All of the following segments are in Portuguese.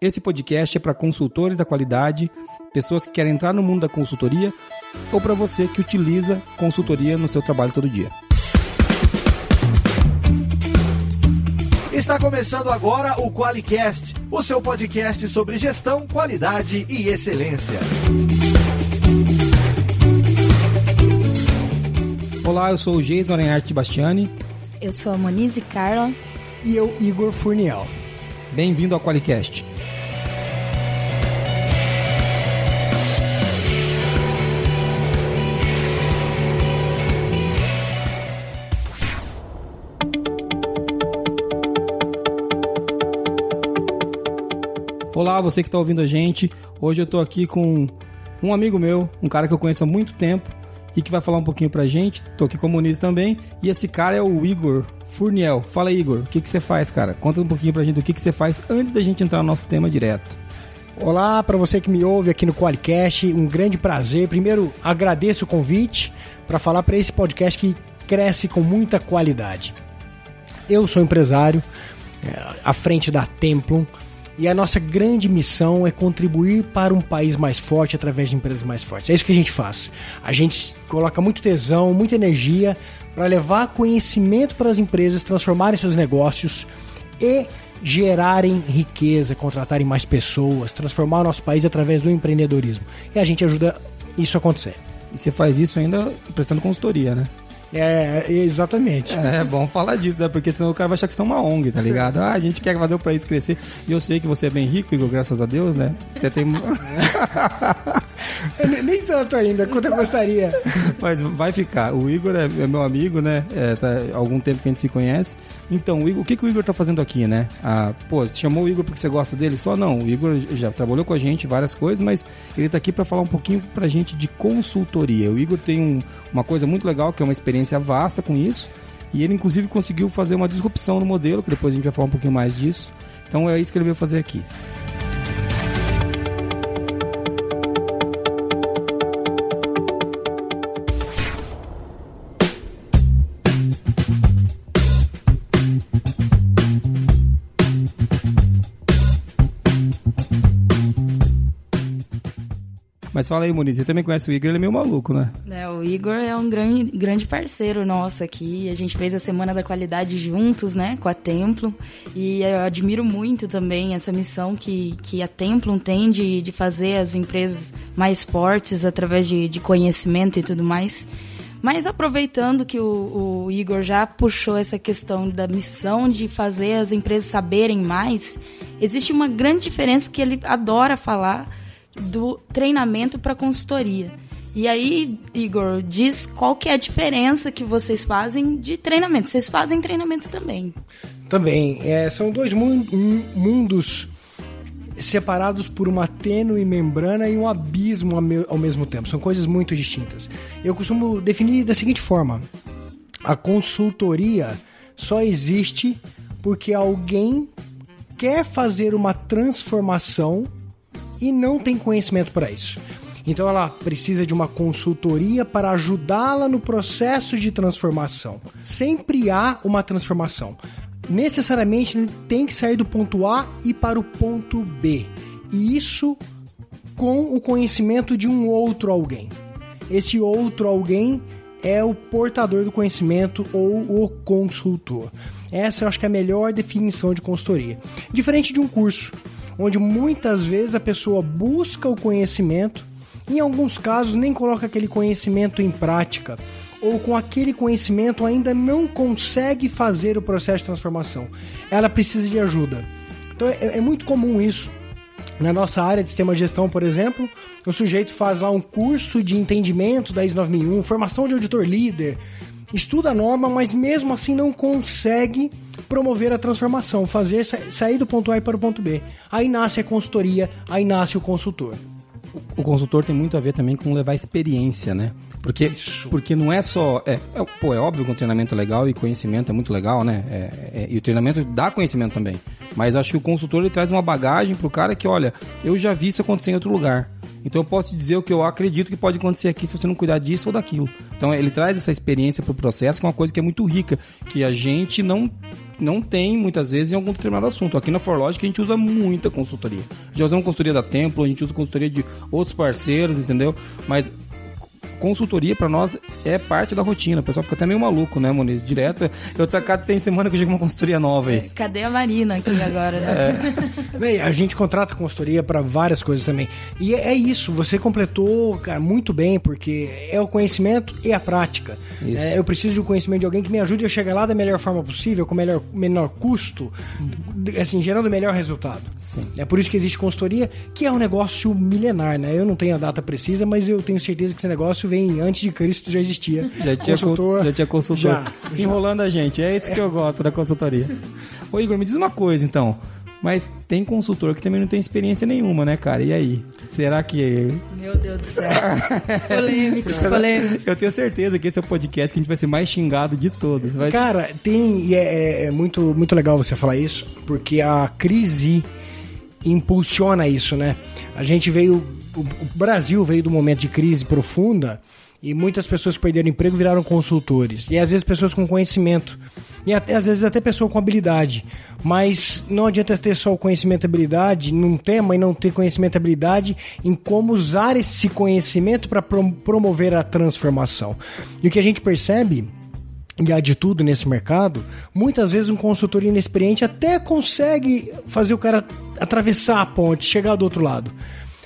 Esse podcast é para consultores da qualidade, pessoas que querem entrar no mundo da consultoria ou para você que utiliza consultoria no seu trabalho todo dia. Está começando agora o QualiCast, o seu podcast sobre gestão, qualidade e excelência. Olá, eu sou o Geis Norenharte Bastiani. Eu sou a Monize Carla. E eu, Igor Furniel. Bem-vindo ao QualiCast. Olá, você que está ouvindo a gente. Hoje eu estou aqui com um amigo meu, um cara que eu conheço há muito tempo e que vai falar um pouquinho pra gente. Tô aqui com o Muniz também. E esse cara é o Igor Furniel. Fala, Igor, o que, que você faz, cara? Conta um pouquinho pra gente do que, que você faz antes da gente entrar no nosso tema direto. Olá, para você que me ouve aqui no Qualicast, um grande prazer. Primeiro, agradeço o convite para falar para esse podcast que cresce com muita qualidade. Eu sou empresário, é, à frente da Templum, e a nossa grande missão é contribuir para um país mais forte através de empresas mais fortes. É isso que a gente faz. A gente coloca muito tesão, muita energia para levar conhecimento para as empresas, transformarem seus negócios e gerarem riqueza, contratarem mais pessoas, transformar o nosso país através do empreendedorismo. E a gente ajuda isso a acontecer. E você faz isso ainda prestando consultoria, né? É, exatamente. É, bom falar disso, né? Porque senão o cara vai achar que você é uma ONG, tá ligado? Ah, a gente quer fazer o país crescer. E eu sei que você é bem rico, Igor, graças a Deus, né? Você tem. Nem tanto ainda, quanto eu gostaria. Mas vai ficar. O Igor é, é meu amigo, né? É, tá há algum tempo que a gente se conhece. Então, o, Igor, o que, que o Igor tá fazendo aqui, né? Ah, pô, você chamou o Igor porque você gosta dele? Só não. O Igor já trabalhou com a gente várias coisas, mas ele tá aqui para falar um pouquinho pra gente de consultoria. O Igor tem um, uma coisa muito legal, que é uma experiência vasta com isso. E ele, inclusive, conseguiu fazer uma disrupção no modelo, que depois a gente vai falar um pouquinho mais disso. Então, é isso que ele veio fazer aqui. Mas fala aí, Muniz, você também conhece o Igor, ele é meio maluco, né? É, o Igor é um grande, grande parceiro nosso aqui. A gente fez a Semana da Qualidade juntos, né, com a Templum. E eu admiro muito também essa missão que, que a Templum tem de, de fazer as empresas mais fortes através de, de conhecimento e tudo mais. Mas aproveitando que o, o, Igor já puxou essa questão da missão de fazer as empresas saberem mais, existe uma grande diferença que ele adora falar do treinamento para consultoria. E aí, Igor, diz qual que é a diferença que vocês fazem de treinamento. Vocês fazem treinamento também. Também. É, são dois mundos separados por uma tênue membrana e um abismo ao mesmo tempo. São coisas muito distintas. Eu costumo definir da seguinte forma: a consultoria só existe porque alguém quer fazer uma transformação e não tem conhecimento para isso. Então ela precisa de uma consultoria para ajudá-la no processo de transformação. Sempre há uma transformação. Necessariamente tem que sair do ponto A e para o ponto B. E isso com o conhecimento de um outro alguém. Esse outro alguém é o portador do conhecimento ou o consultor. Essa eu acho que é a melhor definição de consultoria. Diferente de um curso onde muitas vezes a pessoa busca o conhecimento, em alguns casos nem coloca aquele conhecimento em prática, ou com aquele conhecimento ainda não consegue fazer o processo de transformação. Ela precisa de ajuda. Então é, é muito comum isso. Na nossa área de sistema de gestão, por exemplo, o sujeito faz lá um curso de entendimento da ISO 9001, formação de auditor líder, estuda a norma, mas mesmo assim não consegue promover a transformação, fazer sair do ponto A para o ponto B. Aí nasce a consultoria, aí nasce o consultor. O consultor tem muito a ver também com levar experiência, né? Porque, Isso. porque não é só. É, é, pô, é óbvio que um treinamento é legal e conhecimento é muito legal, né? É, é, e o treinamento dá conhecimento também. Mas acho que o consultor ele traz uma bagagem pro cara que, olha, eu já vi isso acontecer em outro lugar. Então eu posso te dizer o que eu acredito que pode acontecer aqui se você não cuidar disso ou daquilo. Então ele traz essa experiência pro processo, que é uma coisa que é muito rica, que a gente não não tem muitas vezes em algum determinado assunto. Aqui na Forlogic a gente usa muita consultoria. Já usamos consultoria da Templo, a gente usa consultoria de outros parceiros, entendeu? Mas consultoria para nós é parte da rotina. O pessoal fica até meio maluco, né, Moniz? Direto. Eu tô, cada tem semana que eu chego uma consultoria nova aí. Cadê a Marina aqui agora, né? Bem, a gente contrata consultoria para várias coisas também. E é, é isso, você completou, cara, muito bem, porque é o conhecimento e a prática. É, eu preciso de um conhecimento de alguém que me ajude a chegar lá da melhor forma possível, com o melhor, menor custo, assim, gerando o melhor resultado. Sim. É por isso que existe consultoria, que é um negócio milenar, né? Eu não tenho a data precisa, mas eu tenho certeza que esse negócio vem antes de Cristo, já existia. Já tinha consultor. Já tinha consultor. Já. Enrolando a gente. É isso que eu gosto da consultoria. Ô Igor, me diz uma coisa então. Mas tem consultor que também não tem experiência nenhuma, né, cara? E aí? Será que. Meu Deus do céu. polêmicos, polêmicos. Eu tenho certeza que esse é o podcast que a gente vai ser mais xingado de todos. Vai... Cara, tem. E é, é muito, muito legal você falar isso, porque a crise impulsiona isso, né? A gente veio. O, Brasil veio do momento de crise profunda e muitas pessoas que perderam emprego viraram consultores. E às vezes pessoas com conhecimento. E até, às vezes até pessoa com habilidade. Mas não adianta ter só o conhecimento e habilidade num tema e não ter conhecimento e habilidade em como usar esse conhecimento para promover a transformação. E o que a gente percebe e há de tudo nesse mercado, muitas vezes um consultor inexperiente até consegue fazer o cara atravessar a ponte, chegar do outro lado.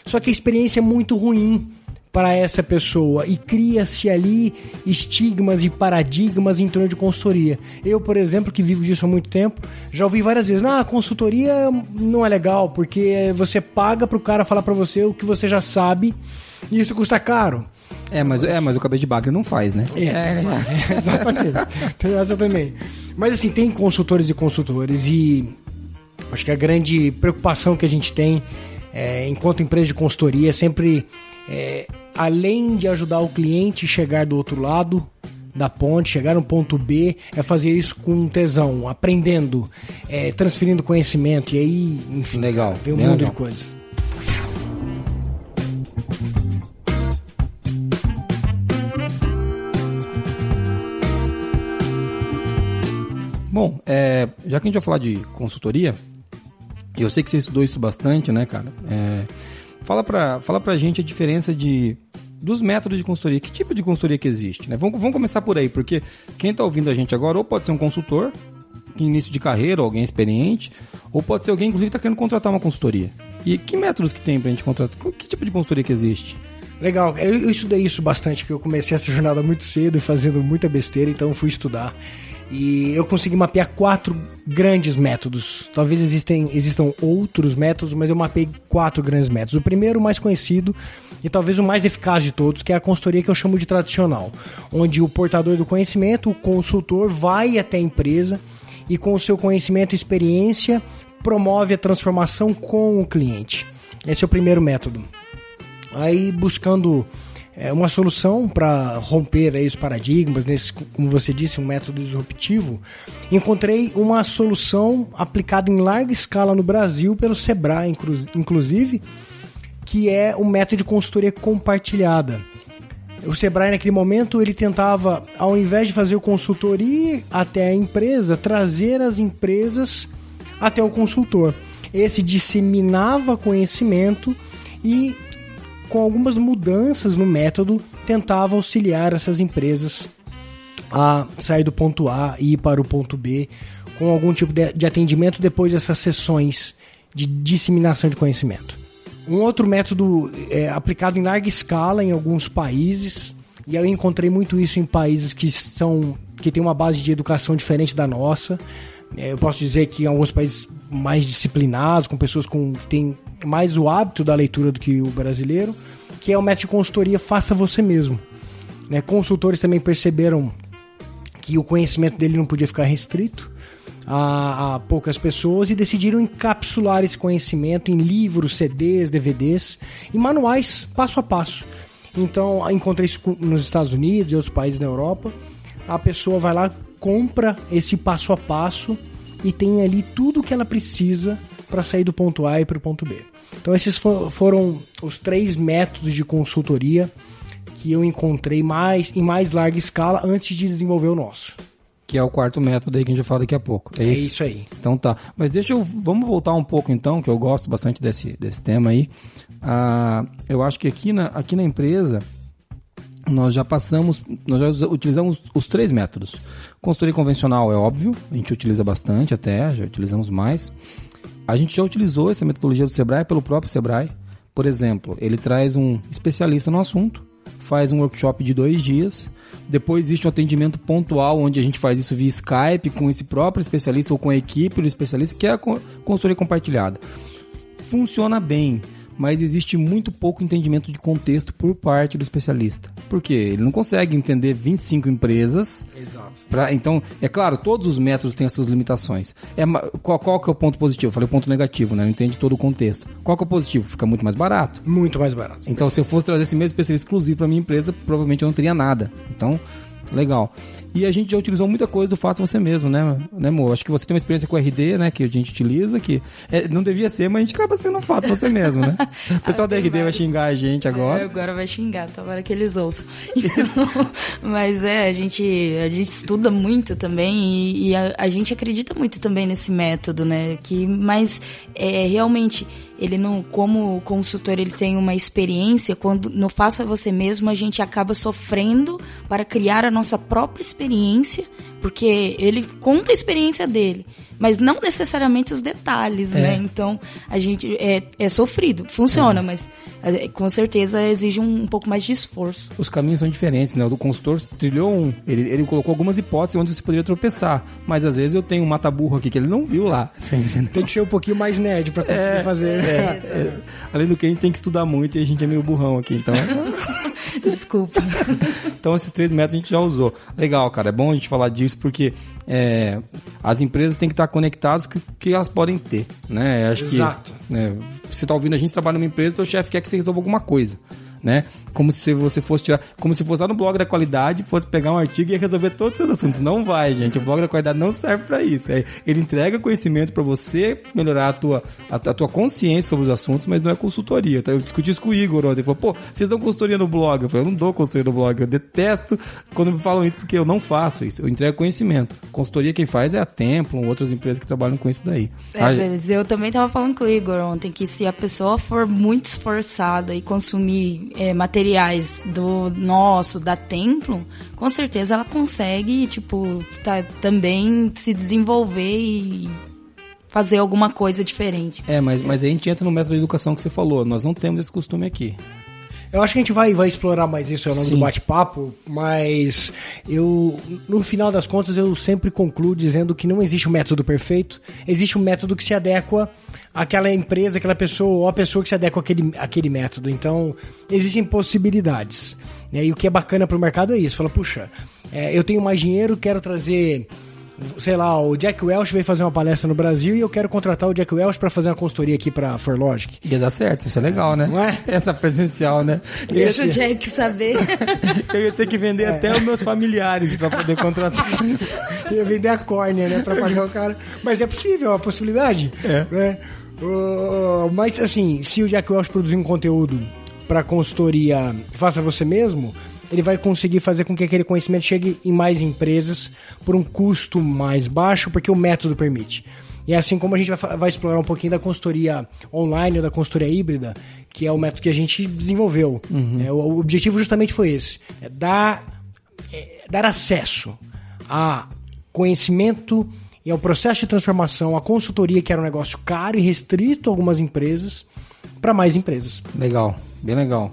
Só que a experiência é muito ruim para essa pessoa e cria-se ali estigmas e paradigmas em torno de consultoria. Eu, por exemplo, que vivo disso há muito tempo, já ouvi várias vezes: "Ah, consultoria não é legal porque você paga para o cara falar para você o que você já sabe e isso custa caro". É, mas, é, mas o cabelo de bagre não faz, né? É, é, exatamente. Tem essa também. Mas assim, tem consultores e consultores e acho que a grande preocupação que a gente tem é, enquanto empresa de consultoria sempre, é, além de ajudar o cliente a chegar do outro lado da ponte, chegar no ponto B, é fazer isso com tesão, aprendendo, é, transferindo conhecimento e aí, enfim, Legal, cara, vem um mundo legal. de coisas. Bom, é, já que a gente vai falar de consultoria, eu sei que você estudou isso bastante, né, cara? É, fala, pra, fala pra gente a diferença de dos métodos de consultoria. Que tipo de consultoria que existe, né? Vamos, vamos começar por aí, porque quem está ouvindo a gente agora ou pode ser um consultor, início de carreira, ou alguém experiente, ou pode ser alguém, inclusive, que está querendo contratar uma consultoria. E que métodos que tem pra gente contratar? Que tipo de consultoria que existe? Legal, eu, eu estudei isso bastante, porque eu comecei essa jornada muito cedo, fazendo muita besteira, então fui estudar. E eu consegui mapear quatro grandes métodos. Talvez existem, existam outros métodos, mas eu mapeei quatro grandes métodos. O primeiro, o mais conhecido, e talvez o mais eficaz de todos, que é a consultoria que eu chamo de tradicional, onde o portador do conhecimento, o consultor, vai até a empresa e com o seu conhecimento e experiência promove a transformação com o cliente. Esse é o primeiro método. Aí buscando é, uma solução para romper aí os paradigmas, nesse, como você disse, um método disruptivo, encontrei uma solução aplicada em larga escala no Brasil pelo Sebrae, inclu- inclusive, que é o método de consultoria compartilhada. O Sebrae naquele momento ele tentava, ao invés de fazer o consultor ir até a empresa, trazer as empresas até o consultor. Esse disseminava conhecimento e com algumas mudanças no método tentava auxiliar essas empresas a sair do ponto A e ir para o ponto B com algum tipo de, atendimento depois dessas sessões de disseminação de conhecimento. Um outro método é, aplicado em larga escala em alguns países, e eu encontrei muito isso em países que são que têm uma base de educação diferente da nossa. É, eu posso dizer que em alguns países mais disciplinados, com pessoas com, que têm mais o hábito da leitura do que o brasileiro, que é o método de consultoria faça você mesmo. Né, consultores também perceberam que o conhecimento dele não podia ficar restrito a, a, poucas pessoas e decidiram encapsular esse conhecimento em livros, CDs, DVDs e manuais passo a passo. Então, encontrei isso nos Estados Unidos e outros países na Europa. A pessoa vai lá, compra esse passo a passo e tem ali tudo que ela precisa para sair do ponto A e para o ponto B. Então, esses foram os três métodos de consultoria que eu encontrei mais em mais larga escala antes de desenvolver o nosso. Que é o quarto método aí que a gente vai falar daqui a pouco. É, É isso? isso aí. Então tá. Mas deixa eu. Vamos voltar um pouco então, que eu gosto bastante desse, desse tema aí. Ah, eu acho que aqui na, aqui na empresa nós já passamos, nós já utilizamos os três métodos. Consultoria convencional é óbvio, a gente utiliza bastante até, já utilizamos mais. A gente já utilizou essa metodologia do Sebrae pelo próprio Sebrae. Por exemplo, ele traz um especialista no assunto, faz um workshop de dois dias, depois existe um atendimento pontual onde a gente faz isso via Skype com esse próprio especialista ou com a equipe do especialista, que é a co- consultoria compartilhada funciona bem, mas existe muito pouco entendimento de contexto por parte do especialista. Por quê? Ele não consegue entender 25 empresas. Exato. Pra, então, é claro, todos os métodos têm as suas limitações. É, qual, qual que é o ponto positivo? Eu falei o ponto negativo, né? Não entende todo o contexto. Qual que é o positivo? Fica muito mais barato. Muito mais barato. Então, se eu fosse trazer esse mesmo especialista exclusivo para minha empresa, provavelmente eu não teria nada. Então, legal. E a gente já utilizou muita coisa do Faça Você Mesmo, né, né amor? Acho que você tem uma experiência com o RD, né, que a gente utiliza, que é, não devia ser, mas a gente acaba sendo um Faça Você Mesmo, né? O pessoal da RD vai xingar a gente É, agora. agora vai xingar, tomara que eles ouçam. Então, mas é, a gente, a gente estuda muito também e, e a, a gente acredita muito também nesse método, né? Que, mas é, realmente ele não, como consultor, ele tem uma experiência. Quando no faça você mesmo, a gente acaba sofrendo para criar a nossa própria experiência, porque ele conta a experiência dele, mas não necessariamente os detalhes, É. né? Então a gente é, é sofrido, funciona, mas é, com certeza exige um, um pouco mais de esforço. Os caminhos são diferentes, né? O do consultor trilhou um. Ele, ele colocou algumas hipóteses onde você poderia tropeçar. Mas às vezes eu tenho um mata-burro aqui que ele não viu lá. Tem que ser um pouquinho mais nerd pra conseguir fazer. É, é. Além do que a gente tem que estudar muito e a gente é meio burrão aqui, então. Desculpa. Então esses três métodos a gente já usou. Legal, cara. É bom a gente falar disso porque é, as empresas têm que estar conectadas com o que elas podem ter, né? Acho Exato. que né, você está ouvindo a gente trabalha numa empresa, teu chefe quer que você resolva alguma coisa. Né? Como se você fosse tirar, como se fosse lá no blog da qualidade, fosse pegar um artigo e resolver todos os seus assuntos. Não vai, gente. O blog da qualidade não serve para isso. É, ele entrega conhecimento para você melhorar a tua, a, a tua consciência sobre os assuntos, mas não é consultoria. Tá? Eu discuti isso com o Igor ontem. Ele falou, pô, vocês dão consultoria no blog? Eu falei, eu não dou consultoria no blog. Eu detesto quando me falam isso, porque eu não faço isso. Eu entrego conhecimento. Consultoria quem faz é a Templum, outras empresas que trabalham com isso daí. É, A- eu também tava falando com o Igor ontem que se a pessoa for muito esforçada e consumir é, materiais do nosso, da Templum, com certeza ela consegue, tipo, tá, também se desenvolver e fazer alguma coisa diferente. É, mas, mas a gente entra no método de educação que você falou. Nós não temos esse costume aqui. Eu acho que a gente vai, vai explorar mais isso ao longo Sim. do bate-papo, mas eu, no final das contas, eu sempre concluo dizendo que não existe um método perfeito, existe um método que se adequa àquela empresa, àquela pessoa, ou a pessoa que se adequa àquele, àquele método. Então, existem possibilidades. né? E o que é bacana para o mercado é isso. Fala, puxa, é, eu tenho mais dinheiro, quero trazer sei lá, o Jack Welch veio fazer uma palestra no Brasil e eu quero contratar o Jack Welch para fazer uma consultoria aqui para Forlogic. Ia dar certo, isso é legal, né? Não é? Essa presencial, né? Deixa o Jack saber. Eu ia ter que vender até os meus familiares pra poder contratar. Ia vender a córnea, né, pra pagar o cara. Mas é possível, é uma possibilidade. É. Né? Uh, mas, assim, se o Jack Welch produzir um conteúdo pra consultoria faça você mesmo, ele vai conseguir fazer com que aquele conhecimento chegue em mais empresas por um custo mais baixo, porque o método permite. E é assim como a gente vai, vai explorar um pouquinho da consultoria online ou da consultoria híbrida, que é o método que a gente desenvolveu. É, o, o objetivo justamente foi esse: é dar é, dar acesso a conhecimento e ao processo de transformação, a consultoria, que era um negócio caro e restrito a algumas empresas, para mais empresas. Legal, bem legal.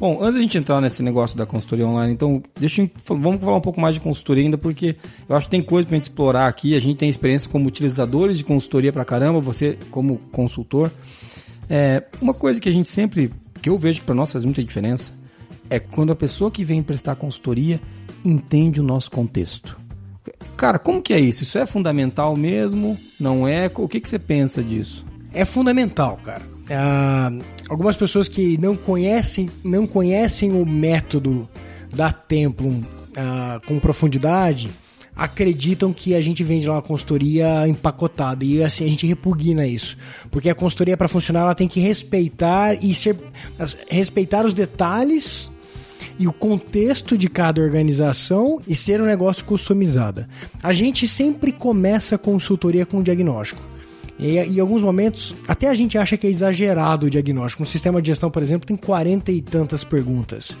Bom, antes da gente entrar nesse negócio da consultoria online, então, deixa eu, vamos falar um pouco mais de consultoria ainda, porque eu acho que tem coisa pra gente explorar aqui. A gente tem experiência como utilizadores de consultoria pra caramba, você como consultor. É, uma coisa que a gente sempre, que eu vejo que pra nós faz muita diferença, é quando a pessoa que vem prestar consultoria entende o nosso contexto. Cara, como que é isso? Isso é fundamental mesmo? Não é? O que, que você pensa disso? É fundamental, cara. Ah, algumas pessoas que não conhecem, não conhecem o método da Templum ah, com profundidade acreditam que a gente vende lá uma consultoria empacotada e assim a gente repugna isso, porque a consultoria para funcionar ela tem que respeitar e ser respeitar os detalhes e o contexto de cada organização e ser um negócio customizado. A gente sempre começa a consultoria com diagnóstico. E em alguns momentos, até a gente acha que é exagerado o diagnóstico. Um sistema de gestão, por exemplo, tem 40 e tantas perguntas.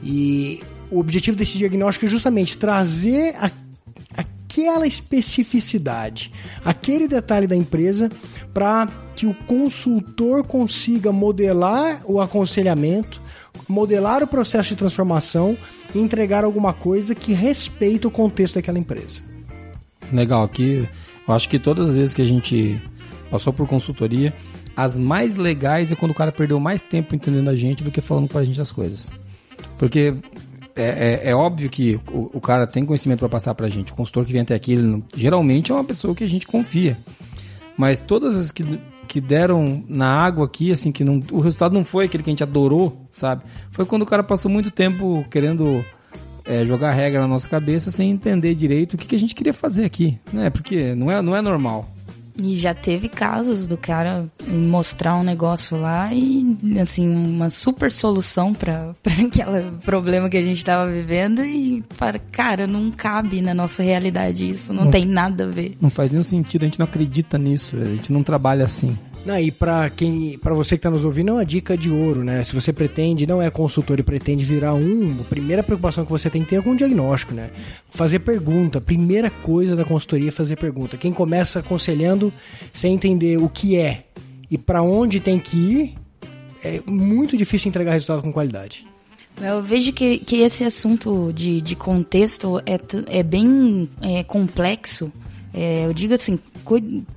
E o objetivo desse diagnóstico é justamente trazer a, aquela especificidade, aquele detalhe da empresa, para que o consultor consiga modelar o aconselhamento, modelar o processo de transformação e entregar alguma coisa que respeita o contexto daquela empresa. Legal, aqui eu acho que todas as vezes que a gente passou por consultoria, as mais legais é quando o cara perdeu mais tempo entendendo a gente do que falando para a gente as coisas. Porque é, é, é, óbvio que o, o cara tem conhecimento para passar para a gente. O consultor que vem até aqui, ele, geralmente é uma pessoa que a gente confia. Mas todas as que, que deram na água aqui, assim, que não, o resultado não foi aquele que a gente adorou, sabe? Foi quando o cara passou muito tempo querendo é, jogar regra na nossa cabeça sem entender direito o que, que a gente queria fazer aqui, né? Porque não é, não é normal. E já teve casos do cara mostrar um negócio lá e, assim, uma super solução para aquele problema que a gente estava vivendo e para, cara, não cabe na nossa realidade isso, não, não tem nada a ver. Não faz nenhum sentido, a gente não acredita nisso, a gente não trabalha assim. Não, e para quem, para você que está nos ouvindo, é uma dica de ouro, né? Se você pretende, não é consultor e pretende virar um, a primeira preocupação que você tem que ter é com o diagnóstico, né? Fazer pergunta, primeira coisa da consultoria é fazer pergunta. Quem começa aconselhando sem entender o que é e para onde tem que ir, é muito difícil entregar resultado com qualidade. Eu vejo que, que esse assunto de, de contexto é, é bem é, complexo. É, eu digo assim,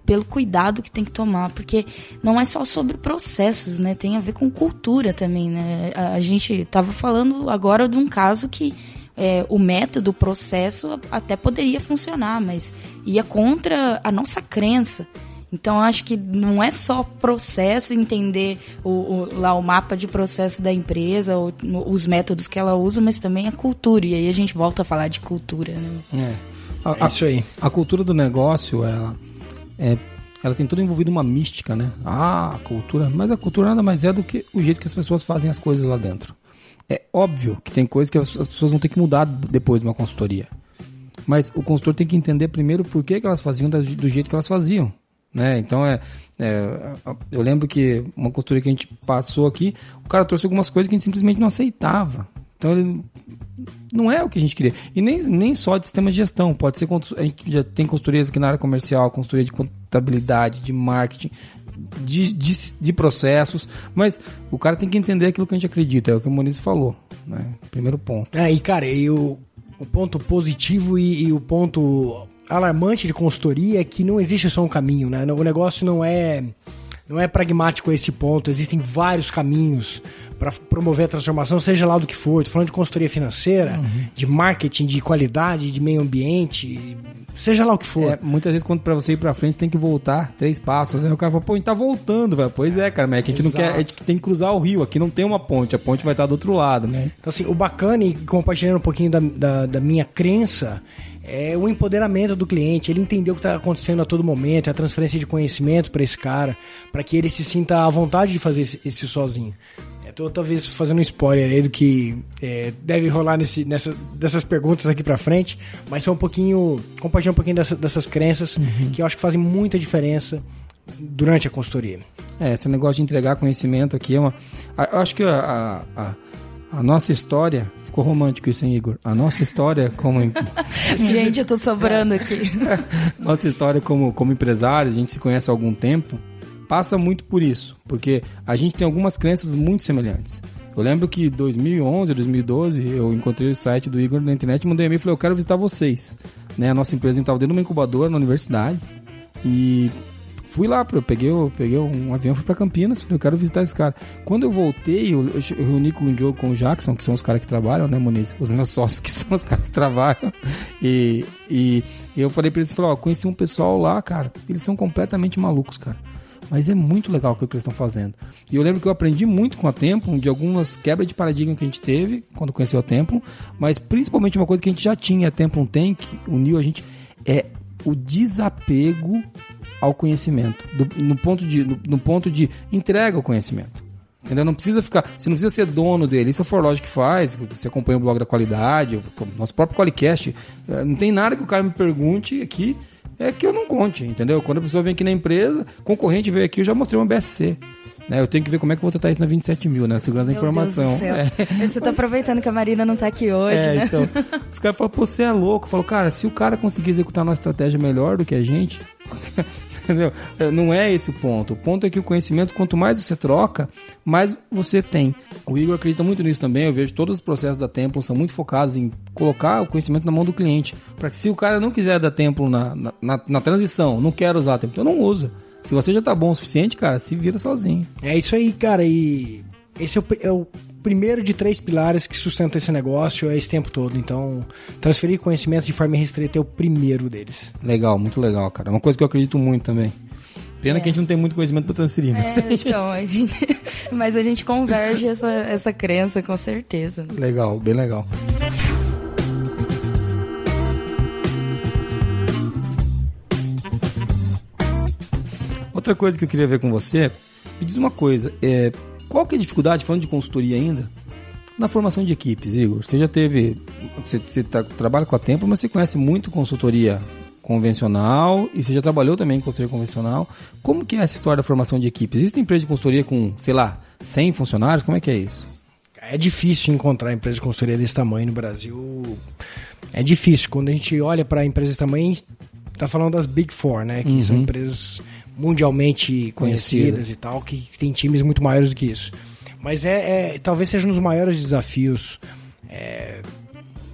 pelo cuidado que tem que tomar, porque não é só sobre processos, né? Tem a ver com cultura também, né? A, a gente estava falando agora de um caso que é, o método, o processo até poderia funcionar, mas ia contra a nossa crença. Então acho que não é só processo entender o, o, lá o mapa de processo da empresa, ou, os métodos que ela usa, mas também a cultura. E aí a gente volta a falar de cultura. Né? É. A, é isso aí. A, cultura do negócio, ela é, ela tem tudo envolvido uma mística, né? Ah, a cultura. Mas a cultura nada mais é do que o jeito que as pessoas fazem as coisas lá dentro. É óbvio que tem coisas que as, as pessoas vão ter que mudar depois de uma consultoria. Mas o consultor tem que entender primeiro por que, que elas faziam do, do jeito que elas faziam. Né? Então é, é, eu lembro que uma consultoria que a gente passou aqui, o cara trouxe algumas coisas que a gente simplesmente não aceitava. Então ele não é o que a gente queria. E nem, nem só de sistema de gestão. Pode ser. A gente já tem consultorias aqui na área comercial, consultoria de contabilidade, de marketing, de, de, de, processos. Mas o cara tem que entender aquilo que a gente acredita. É o que o Moniz falou. Né? Primeiro ponto. É, e cara, e o, o ponto positivo e, e o ponto alarmante de consultoria é que não existe só um caminho, né? O negócio não é não é pragmático esse ponto, existem vários caminhos para promover a transformação, seja lá do que for. Tô falando de consultoria financeira, uhum. de marketing, de qualidade, de meio ambiente, seja lá o que for. É, muitas vezes, quando para você ir para frente, você tem que voltar três passos. Aí o cara fala, pô, a gente tá voltando, velho. Pois é, cara, mas é que a gente Exato. não quer, a gente tem que cruzar o rio. Aqui não tem uma ponte, a ponte vai estar do outro lado, né? Então, assim, o bacana, e compartilhando um pouquinho da, da, da minha crença, é o empoderamento do cliente, ele entender o que está acontecendo a todo momento, a transferência de conhecimento para esse cara, para que ele se sinta à vontade de fazer esse, sozinho. Estou talvez fazendo um spoiler aí do que é, deve rolar nesse, nessa, dessas perguntas aqui para frente, mas são um pouquinho, compartilhar um pouquinho dessa, dessas crenças uhum. que eu acho que fazem muita diferença durante a consultoria. É, esse negócio de entregar conhecimento aqui é uma. Eu acho que a, a, a nossa história Ficou romântico isso, hein, Igor? A nossa história como. gente, eu tô sobrando aqui. nossa história como, como empresários, a gente se conhece há algum tempo, passa muito por isso. Porque a gente tem algumas crenças muito semelhantes. Eu lembro que em 2011, 2012, eu encontrei o site do Igor na internet, mandei um e-mail e falei, eu quero visitar vocês. Né? A nossa empresa estava dentro de uma incubadora na universidade. E fui lá, eu peguei, eu peguei um avião, fui para Campinas, falei, eu quero visitar esse cara. Quando eu voltei, eu, eu reuni com o Joe com o Jackson, que são os caras que trabalham, né, Moniz? Os meus sócios, que são os caras que trabalham. E, e, eu falei pra eles, falei, ó, conheci um pessoal lá, cara, eles são completamente malucos, cara. Mas é muito legal o que eles estão fazendo. E eu lembro que eu aprendi muito com a Tempo, de algumas quebras de paradigma que a gente teve quando conheceu a Tempo, mas principalmente uma coisa que a gente já tinha, a Tempo tem, que uniu a gente, é o desapego ao conhecimento, do, no, ponto de, no, no ponto de entrega ao conhecimento. Entendeu? Não precisa ficar. Você não precisa ser dono dele. Isso é o Forlogic que faz. Você acompanha o blog da qualidade, o nosso próprio Qualicast. É, não tem nada que o cara me pergunte aqui é que eu não conte, entendeu? Quando a pessoa vem aqui na empresa, concorrente veio aqui, eu já mostrei uma BSC. Né, eu tenho que ver como é que eu vou tratar isso na 27 mil, né? Segurando a informação. É. Você tá aproveitando que a Marina não tá aqui hoje, é, né? Então, os caras falam, pô, você é louco. Eu falo, cara, se o cara conseguir executar uma estratégia melhor do que a gente, Entendeu? É, não é esse o ponto. O ponto é que o conhecimento, quanto mais você troca, mais você tem. O Igor acredita muito nisso também. Eu vejo todos os processos da Tempo são muito focados em colocar o conhecimento na mão do cliente. Para que se o cara não quiser dar Tempo na, na, na, na transição, não quer usar Tempo, então não usa. Se você já tá bom o suficiente, cara, se vira sozinho. É isso aí, cara. E esse é o, é o primeiro de três pilares que sustenta esse negócio é esse tempo todo. Então, transferir conhecimento de forma restrita é o primeiro deles. Legal, muito legal, cara. É uma coisa que eu acredito muito também. Pena é. que a gente não tem muito conhecimento para transferir. Mas... É, então, a gente... mas a gente converge essa, essa crença, com certeza. Legal, bem legal. Outra coisa que eu queria ver com você, me diz uma coisa, é, qual que é a dificuldade, falando de consultoria ainda, na formação de equipes, Igor? Você já teve. Você, você tá, trabalha com a Tempo, mas você conhece muito consultoria convencional e você já trabalhou também em consultoria convencional. Como que é essa história da formação de equipes? Existem empresas de consultoria com, sei lá, 100 funcionários? Como é que é isso? É difícil encontrar empresa de consultoria desse tamanho no Brasil. É difícil. Quando a gente olha para empresas desse tamanho, a gente tá falando das Big Four, né? Que uhum. são empresas mundialmente conhecidas Conhecida. e tal, que tem times muito maiores do que isso. Mas é, é talvez seja um dos maiores desafios, é,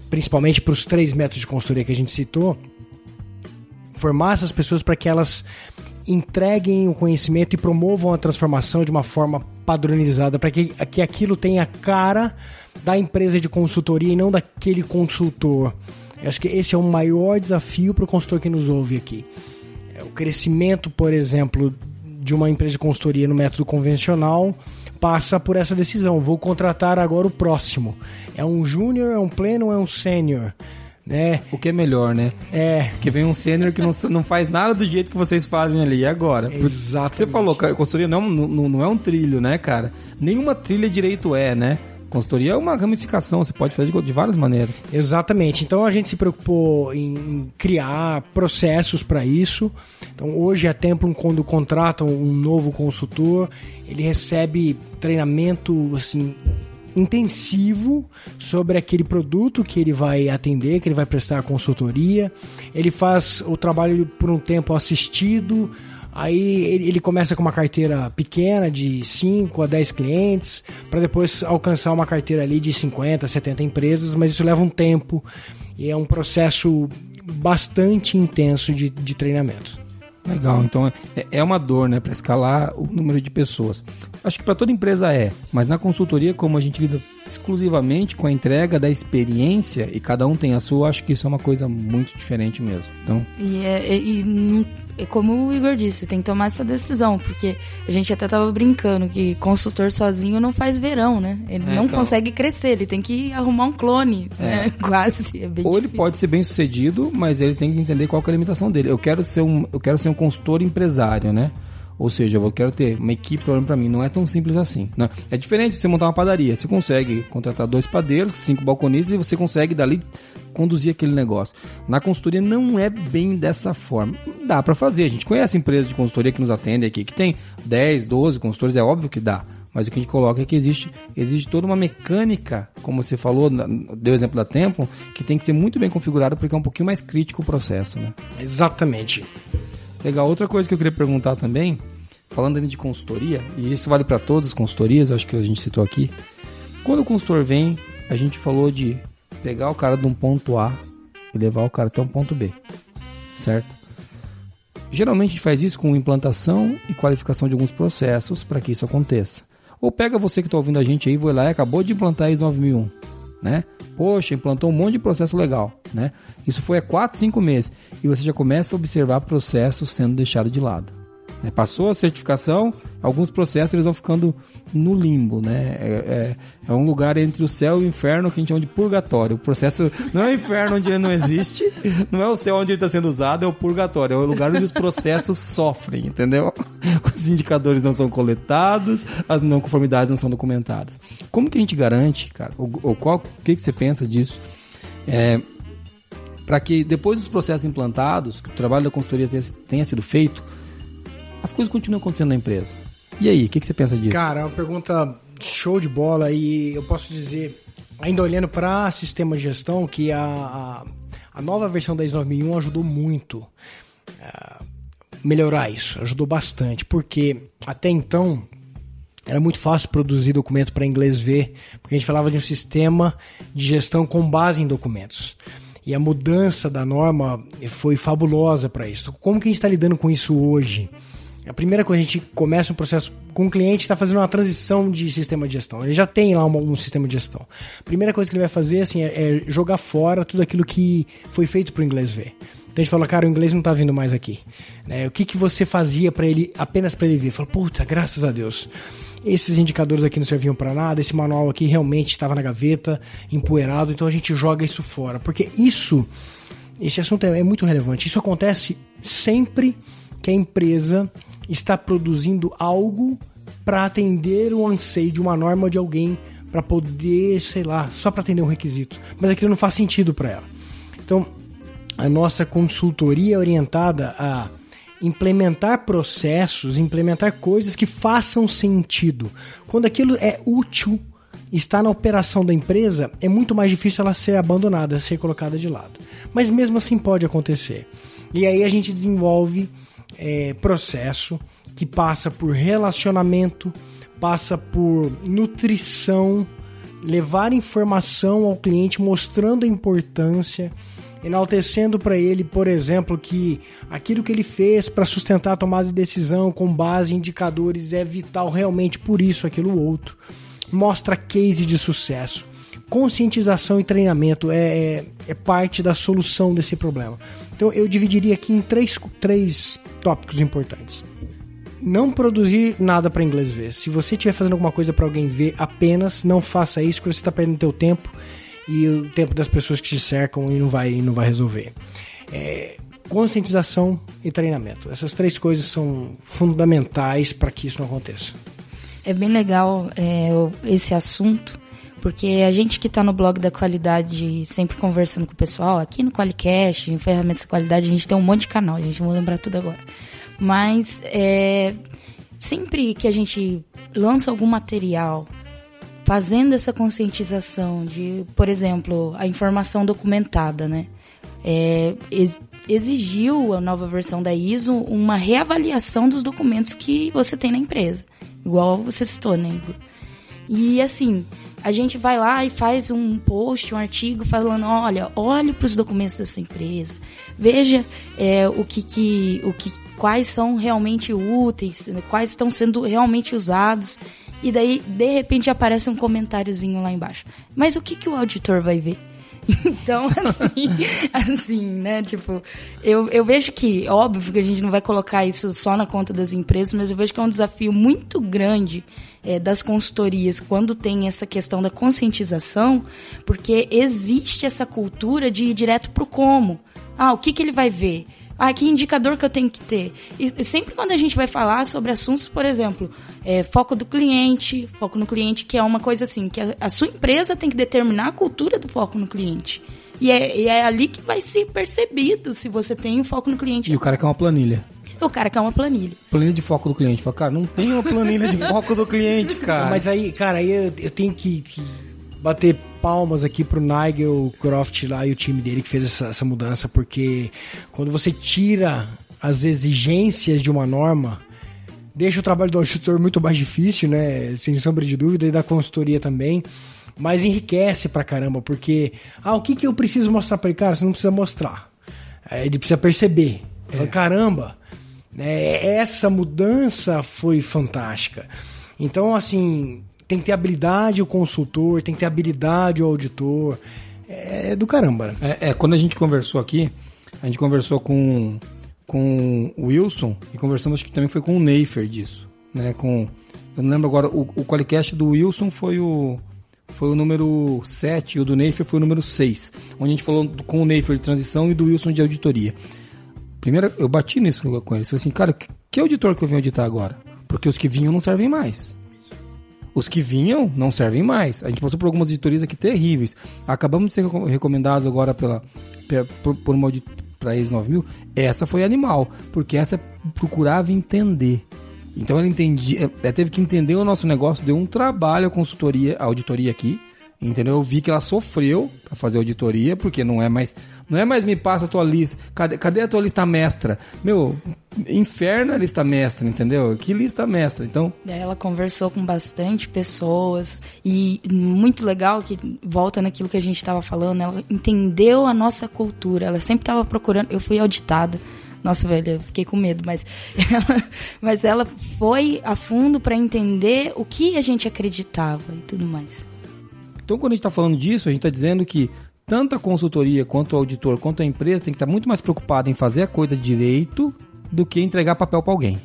principalmente para os três métodos de consultoria que a gente citou, formar essas pessoas para que elas entreguem o conhecimento e promovam a transformação de uma forma padronizada, para que, que aquilo tenha a cara da empresa de consultoria e não daquele consultor. Eu acho que esse é o maior desafio para o consultor que nos ouve aqui o crescimento, por exemplo, de uma empresa de consultoria no método convencional passa por essa decisão. Vou contratar agora o próximo. É um júnior, é um pleno, é um sênior. Né? O que é melhor, né? É. Porque vem um sênior que não, não faz nada do jeito que vocês fazem ali. E agora? Exato. Você falou, a consultoria não, não, não é um trilho, né, cara? Nenhuma trilha direito é, né? Consultoria é uma ramificação, você pode fazer de, de várias maneiras. Exatamente. Então a gente se preocupou em criar processos para isso. Então hoje a Templum, quando contrata um novo consultor, ele recebe treinamento assim intensivo sobre aquele produto que ele vai atender, que ele vai prestar a consultoria. Ele faz o trabalho por um tempo assistido, Aí ele começa com uma carteira pequena de 5 a 10 clientes, para depois alcançar uma carteira ali de 50, 70 empresas, mas isso leva um tempo e é um processo bastante intenso de, de treinamento. Legal, então é, é uma dor, né, para escalar o número de pessoas. Acho que para toda empresa é, mas na consultoria, como a gente lida exclusivamente com a entrega da experiência e cada um tem a sua, acho que isso é uma coisa muito diferente mesmo. Então, e, é, e é como o Igor disse, tem que tomar essa decisão, porque a gente até tava brincando que consultor sozinho não faz verão, né? Ele é, não então... consegue crescer, ele tem que arrumar um clone, é. né? Quase. É Ou difícil. ele pode ser bem sucedido, mas ele tem que entender qual é a limitação dele. Eu quero ser um, eu quero ser um consultor empresário, né? Ou seja, eu quero ter uma equipe trabalhando para mim. Não é tão simples assim. Né? É diferente de você montar uma padaria. Você consegue contratar dois padeiros, cinco balconistas e você consegue dali conduzir aquele negócio. Na consultoria não é bem dessa forma. Dá para fazer. A gente conhece empresas de consultoria que nos atendem aqui, que tem 10, 12 consultores, é óbvio que dá. Mas o que a gente coloca é que existe, existe toda uma mecânica, como você falou, deu o exemplo da Tempo, que tem que ser muito bem configurada porque é um pouquinho mais crítico o processo. Né? Exatamente. Legal. Outra coisa que eu queria perguntar também, falando ainda de consultoria, e isso vale para todas as consultorias, acho que a gente citou aqui. Quando o consultor vem, a gente falou de pegar o cara de um ponto A e levar o cara até um ponto B, certo? Geralmente a gente faz isso com implantação e qualificação de alguns processos para que isso aconteça. Ou pega você que está ouvindo a gente aí, vai lá e acabou de implantar a ISO 9001, né? Poxa, implantou um monte de processo legal, né? Isso foi há 4, 5 meses e você já começa a observar processos sendo deixados de lado. Né? Passou a certificação, alguns processos eles vão ficando no limbo, né? É, é, é, um lugar entre o céu e o inferno que a gente chama de purgatório. O processo não é o inferno onde ele não existe, não é o céu onde ele está sendo usado, é o purgatório. É o lugar onde os processos sofrem, entendeu? Os indicadores não são coletados, as não conformidades não são documentadas. Como que a gente garante, cara? O, qual, o que, que você pensa disso? É, para que depois dos processos implantados, que o trabalho da consultoria tenha, tenha sido feito, as coisas continuam acontecendo na empresa. E aí, o que, que você pensa disso? Cara, é uma pergunta show de bola e eu posso dizer, ainda olhando para sistema de gestão, que a, a, a nova versão da ISO 9001 ajudou muito a é, melhorar isso, ajudou bastante, porque até então era muito fácil produzir documento para inglês ver, porque a gente falava de um sistema de gestão com base em documentos. E a mudança da norma foi fabulosa para isso. Como que a gente está lidando com isso hoje? A primeira coisa, a gente começa um processo com o cliente que está fazendo uma transição de sistema de gestão. Ele já tem lá um, um, sistema de gestão. A primeira coisa que ele vai fazer assim, é, é jogar fora tudo aquilo que foi feito para o inglês ver. Então a gente fala, cara, o inglês não está vindo mais aqui. Né? O que, que você fazia para ele, apenas para ele vir? Fala, puta, graças a Deus. Esses indicadores aqui não serviam para nada, esse manual aqui realmente estava na gaveta, empoeirado, então a gente joga isso fora. Porque isso, esse assunto é, é muito relevante. Isso acontece sempre que a empresa está produzindo algo para atender o anseio de uma norma de alguém para poder, sei lá, só para atender um requisito. Mas aquilo não faz sentido para ela. Então, a nossa consultoria é orientada a implementar processos, implementar coisas que façam sentido. Quando aquilo é útil, está na operação da empresa, é muito mais difícil ela ser abandonada, ser colocada de lado. Mas mesmo assim pode acontecer. E aí a gente desenvolve é, processo que passa por relacionamento, passa por nutrição, levar informação ao cliente mostrando a importância, enaltecendo para ele, por exemplo, que aquilo que ele fez para sustentar a tomada de decisão com base em indicadores é vital realmente por isso, aquilo outro. Mostra case de sucesso. Conscientização e treinamento é, é, é parte da solução desse problema. Então eu dividiria aqui em três, três tópicos importantes. Não produzir nada para inglês ver. Se você estiver fazendo alguma coisa para alguém ver, apenas não faça isso, porque você está perdendo teu tempo e o tempo das pessoas que te cercam e não vai, não vai resolver. É, conscientização e treinamento. Essas três coisas são fundamentais para que isso não aconteça. É bem legal é, esse assunto, porque a gente que está no blog da qualidade, sempre conversando com o pessoal, aqui no Qualicast, em ferramentas de qualidade, a gente tem um monte de canal, a gente vai lembrar tudo agora. Mas é, sempre que a gente lança algum material fazendo essa conscientização de, por exemplo, a informação documentada, né? É, exigiu a nova versão da ISO uma reavaliação dos documentos que você tem na empresa, igual você citou, né? E assim, a gente vai lá e faz um post, um artigo falando, olha, olhe para os documentos da sua empresa, veja é, o que, que, o que, quais são realmente úteis, quais estão sendo realmente usados. E daí, de repente, aparece um comentáriozinho lá embaixo. Mas o que, que o auditor vai ver? Então, assim, assim, né? Tipo, eu, eu vejo que, óbvio que a gente não vai colocar isso só na conta das empresas, mas eu vejo que é um desafio muito grande é, das consultorias quando tem essa questão da conscientização, porque existe essa cultura de ir direto pro como. Ah, o que, que ele vai ver? Ah, que indicador que eu tenho que ter? E sempre quando a gente vai falar sobre assuntos, por exemplo, é, foco do cliente, foco no cliente, que é uma coisa assim, que a, a sua empresa tem que determinar a cultura do foco no cliente. E é, e é ali que vai ser percebido se você tem o foco no cliente. E o cara quer uma planilha. O cara quer uma planilha. Planilha de foco do cliente. Fala, cara, não tem uma planilha de foco do cliente, cara. Mas aí, cara, aí eu, eu tenho que, que bater palmas aqui pro Nigel Croft lá e o time dele que fez essa, essa mudança, porque quando você tira as exigências de uma norma, deixa o trabalho do auditor muito mais difícil, né? Sem sombra de dúvida, e da consultoria também. Mas enriquece pra caramba, porque, ah, o que, que eu preciso mostrar pra ele? Cara, você não precisa mostrar. Ele precisa perceber. É. Fala, Caramba? Essa mudança foi fantástica. Então, assim, tem que ter habilidade o consultor, tem que ter habilidade o auditor. É do caramba. Né? É, é, quando a gente conversou aqui, a gente conversou com, com o Wilson e conversamos, acho que também foi com o Neifer disso, né? Com, eu não lembro agora, o, o Qualicast do Wilson foi o, foi o número 7 e o do Neifer foi o número 6, onde a gente falou com o Neifer de transição e do Wilson de auditoria. Primeiro, eu bati nisso com eles. Falei assim, cara, que auditor que eu venho auditar agora? Porque os que vinham não servem mais. Os que vinham não servem mais. A gente passou por algumas auditorias aqui terríveis. Acabamos de ser recomendados agora pela, por, por uma para ex 9000. Essa foi animal, porque essa procurava entender. Então ela entendia, ela teve que entender o nosso negócio, deu um trabalho a consultoria, a auditoria aqui Entendeu? Eu vi que ela sofreu para fazer auditoria, porque não é mais, não é mais me passa a tua lista. Cadê, cadê a tua lista mestra? Meu, inferno a lista mestra, entendeu? Que lista mestra? Então, ela conversou com bastante pessoas e muito legal que volta naquilo que a gente estava falando, ela entendeu a nossa cultura. Ela sempre estava procurando, eu fui auditada. Nossa, velho, eu fiquei com medo, mas ela, mas ela foi a fundo para entender o que a gente acreditava e tudo mais. Então, quando a gente está falando disso, a gente está dizendo que tanto a consultoria, quanto o auditor, quanto a empresa tem que estar tá muito mais preocupada em fazer a coisa direito do que entregar papel para alguém.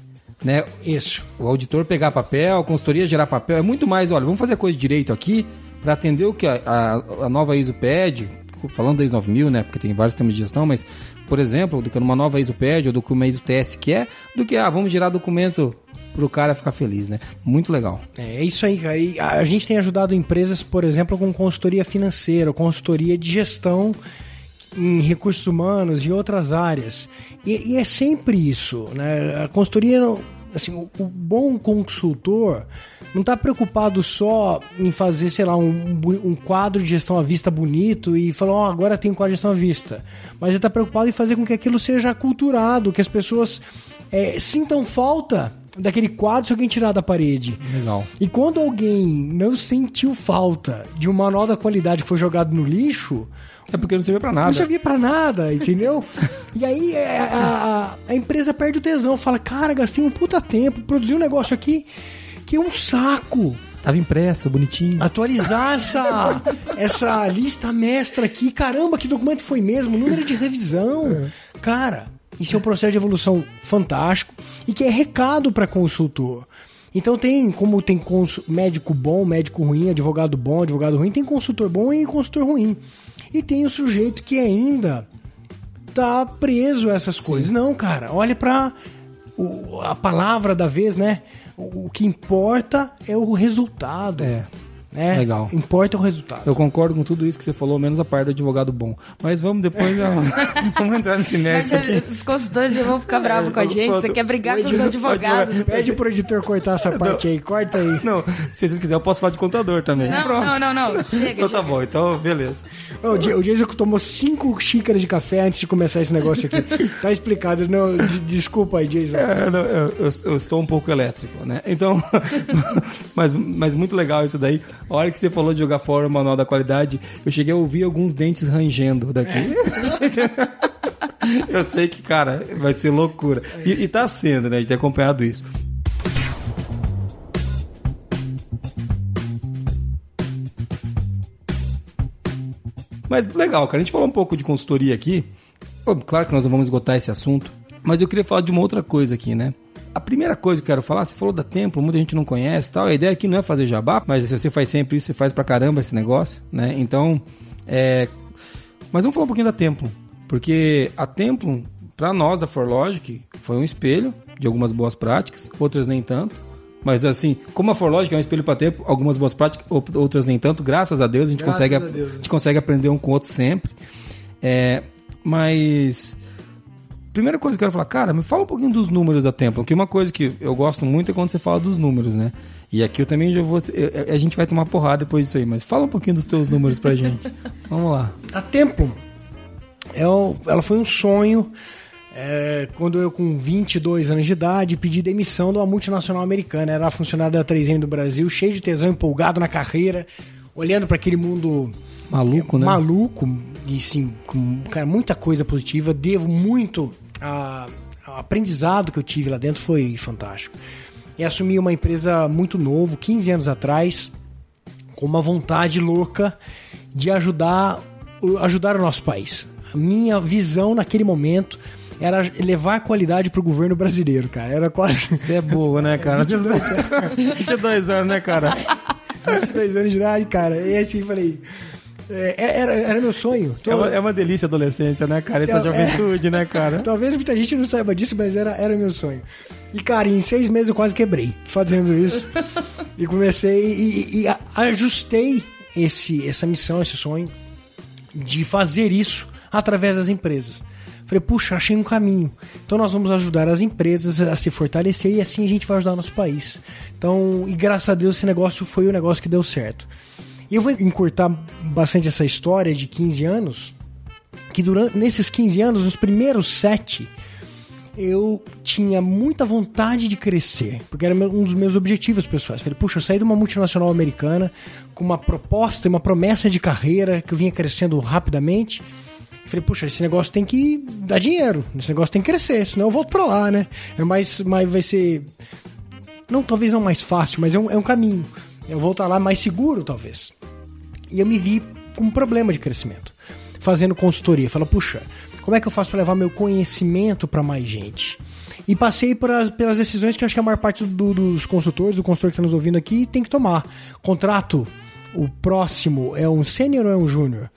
Né? Isso. O auditor pegar papel, a consultoria gerar papel, é muito mais, olha, vamos fazer a coisa direito aqui para atender o que a, a, a, nova ISO pede, falando da ISO 9000, né, porque tem vários temas de gestão, mas, por exemplo, do que uma nova ISO pede ou do que uma ISO TS quer, do que, ah, vamos gerar documento pro cara ficar feliz, né? Muito legal. É, é isso aí, cara. E a gente tem ajudado empresas, por exemplo, com consultoria financeira, consultoria de gestão em recursos humanos e outras áreas. E, e é sempre isso, né? A consultoria, assim, o, o bom consultor não está preocupado só em fazer, sei lá, um, um, quadro de gestão à vista bonito e falar, oh, agora tem um quadro de gestão à vista. Mas ele está preocupado em fazer com que aquilo seja culturado, que as pessoas é, sintam falta daquele quadro se alguém tirar da parede. Legal. E quando alguém não sentiu falta de um manual da qualidade que foi jogado no lixo. É porque não servia pra nada. Não servia pra nada, entendeu? e aí é, a, a, a, empresa perde o tesão, fala: Cara, gastei um puta tempo, produzi um negócio aqui que é um saco. Tava impresso, bonitinho. Atualizar essa, essa lista mestra aqui. Caramba, que documento foi mesmo? Número de revisão. É. Cara, isso é um processo de evolução fantástico e que é recado para consultor. Então tem, como tem médico bom, médico ruim, advogado bom, advogado ruim, tem consultor bom e consultor ruim. E tem o sujeito que ainda tá preso a essas coisas. Não, cara, olha para a palavra da vez, né? O, que importa é o resultado. É. É, Legal. Importa o resultado. Eu concordo com tudo isso que você falou, menos a parte do advogado bom. Mas vamos depois. vamos entrar nesse mérito aqui. Os consultores já vão ficar bravos com a gente. Você quer brigar com os advogados. Pede pro editor cortar essa parte não, aí. Corta aí. Não, se vocês quiserem, eu posso falar de contador também. Não, Pronto. não, não, não. Chega. Então tá bom, então beleza. O Jason tomou cinco xícaras de café antes de começar esse negócio aqui. tá explicado. Não, desculpa aí, Jason. É, não, eu, eu, eu, estou um pouco elétrico, né? Então, mas, mas muito legal isso daí. A hora que você falou de jogar fora o manual da qualidade, eu cheguei a ouvir alguns dentes rangendo daqui. É. eu sei que, cara, vai ser loucura. E, e tá sendo, né? A gente tem acompanhado isso. Mas legal, cara. A gente falou um pouco de consultoria aqui. Claro que nós não vamos esgotar esse assunto. Mas eu queria falar de uma outra coisa aqui, né? A primeira coisa que eu quero falar, você falou da Templo, muita gente não conhece tal. A ideia aqui não é fazer jabá, mas se você faz sempre isso, você faz pra caramba esse negócio, né? Então, é... Mas vamos falar um pouquinho da Templo. Porque a Templo, para nós da ForLogic, foi um espelho de algumas boas práticas, outras nem tanto. Mas assim, como a ForLogic é um espelho para tempo, algumas boas práticas, outras nem tanto, graças a Deus, a gente, consegue, a, Deus, a gente consegue aprender um com o outro sempre. É, mas primeira coisa que eu quero falar, cara, me fala um pouquinho dos números da Tempo, porque uma coisa que eu gosto muito é quando você fala dos números, né? E aqui eu também já vou. A gente vai tomar porrada depois disso aí, mas fala um pouquinho dos teus números pra gente. Vamos lá. A Tempo, é ela foi um sonho. É, quando eu, com 22 anos de idade, pedi demissão de uma multinacional americana. Era funcionário da 3M do Brasil, cheio de tesão, empolgado na carreira, olhando para aquele mundo maluco, né? Maluco, e sim, com cara, muita coisa positiva. Devo muito a, a aprendizado que eu tive lá dentro foi fantástico. E assumi uma empresa muito novo, 15 anos atrás, com uma vontade louca de ajudar, ajudar o nosso país. A minha visão naquele momento era levar a qualidade pro governo brasileiro, cara. Era quase. Você é boa, né, cara? 22 anos, né, cara? 22 anos de idade, cara. E assim, falei. É, era, era meu sonho. Tô- É uma, é uma delícia a adolescência, né, cara? Essa É, juventude, né, cara? Talvez muita gente não saiba disso, mas era, era meu sonho. E, cara, em seis meses eu quase quebrei fazendo isso. e comecei e, e ajustei esse, essa missão, esse sonho de fazer isso através das empresas. Falei, puxa, achei um caminho. Então nós vamos ajudar as empresas a se fortalecer e assim a gente vai ajudar o nosso país. Então, e graças a Deus esse negócio foi o negócio que deu certo. E eu vou encurtar bastante essa história de 15 anos, que durante nesses 15 anos, nos primeiros sete, eu tinha muita vontade de crescer, porque era um dos meus objetivos pessoais. Falei, puxa, eu saí de uma multinacional americana com uma proposta e uma promessa de carreira que eu vinha crescendo rapidamente. Falei, puxa, esse negócio tem que dar dinheiro, esse negócio tem que crescer, senão eu volto pra lá, né? É mais, mais vai ser. Não, talvez não mais fácil, mas é um, é um caminho. Eu vou estar lá mais seguro, talvez. E eu me vi com um problema de crescimento, fazendo consultoria. Fala, puxa, como é que eu faço para levar meu conhecimento para mais gente? E passei pelas, pelas decisões que acho que a maior parte do- dos consultores, do consultor que está nos ouvindo aqui, tem que tomar. Contrato, o próximo é um sênior ou é um júnior?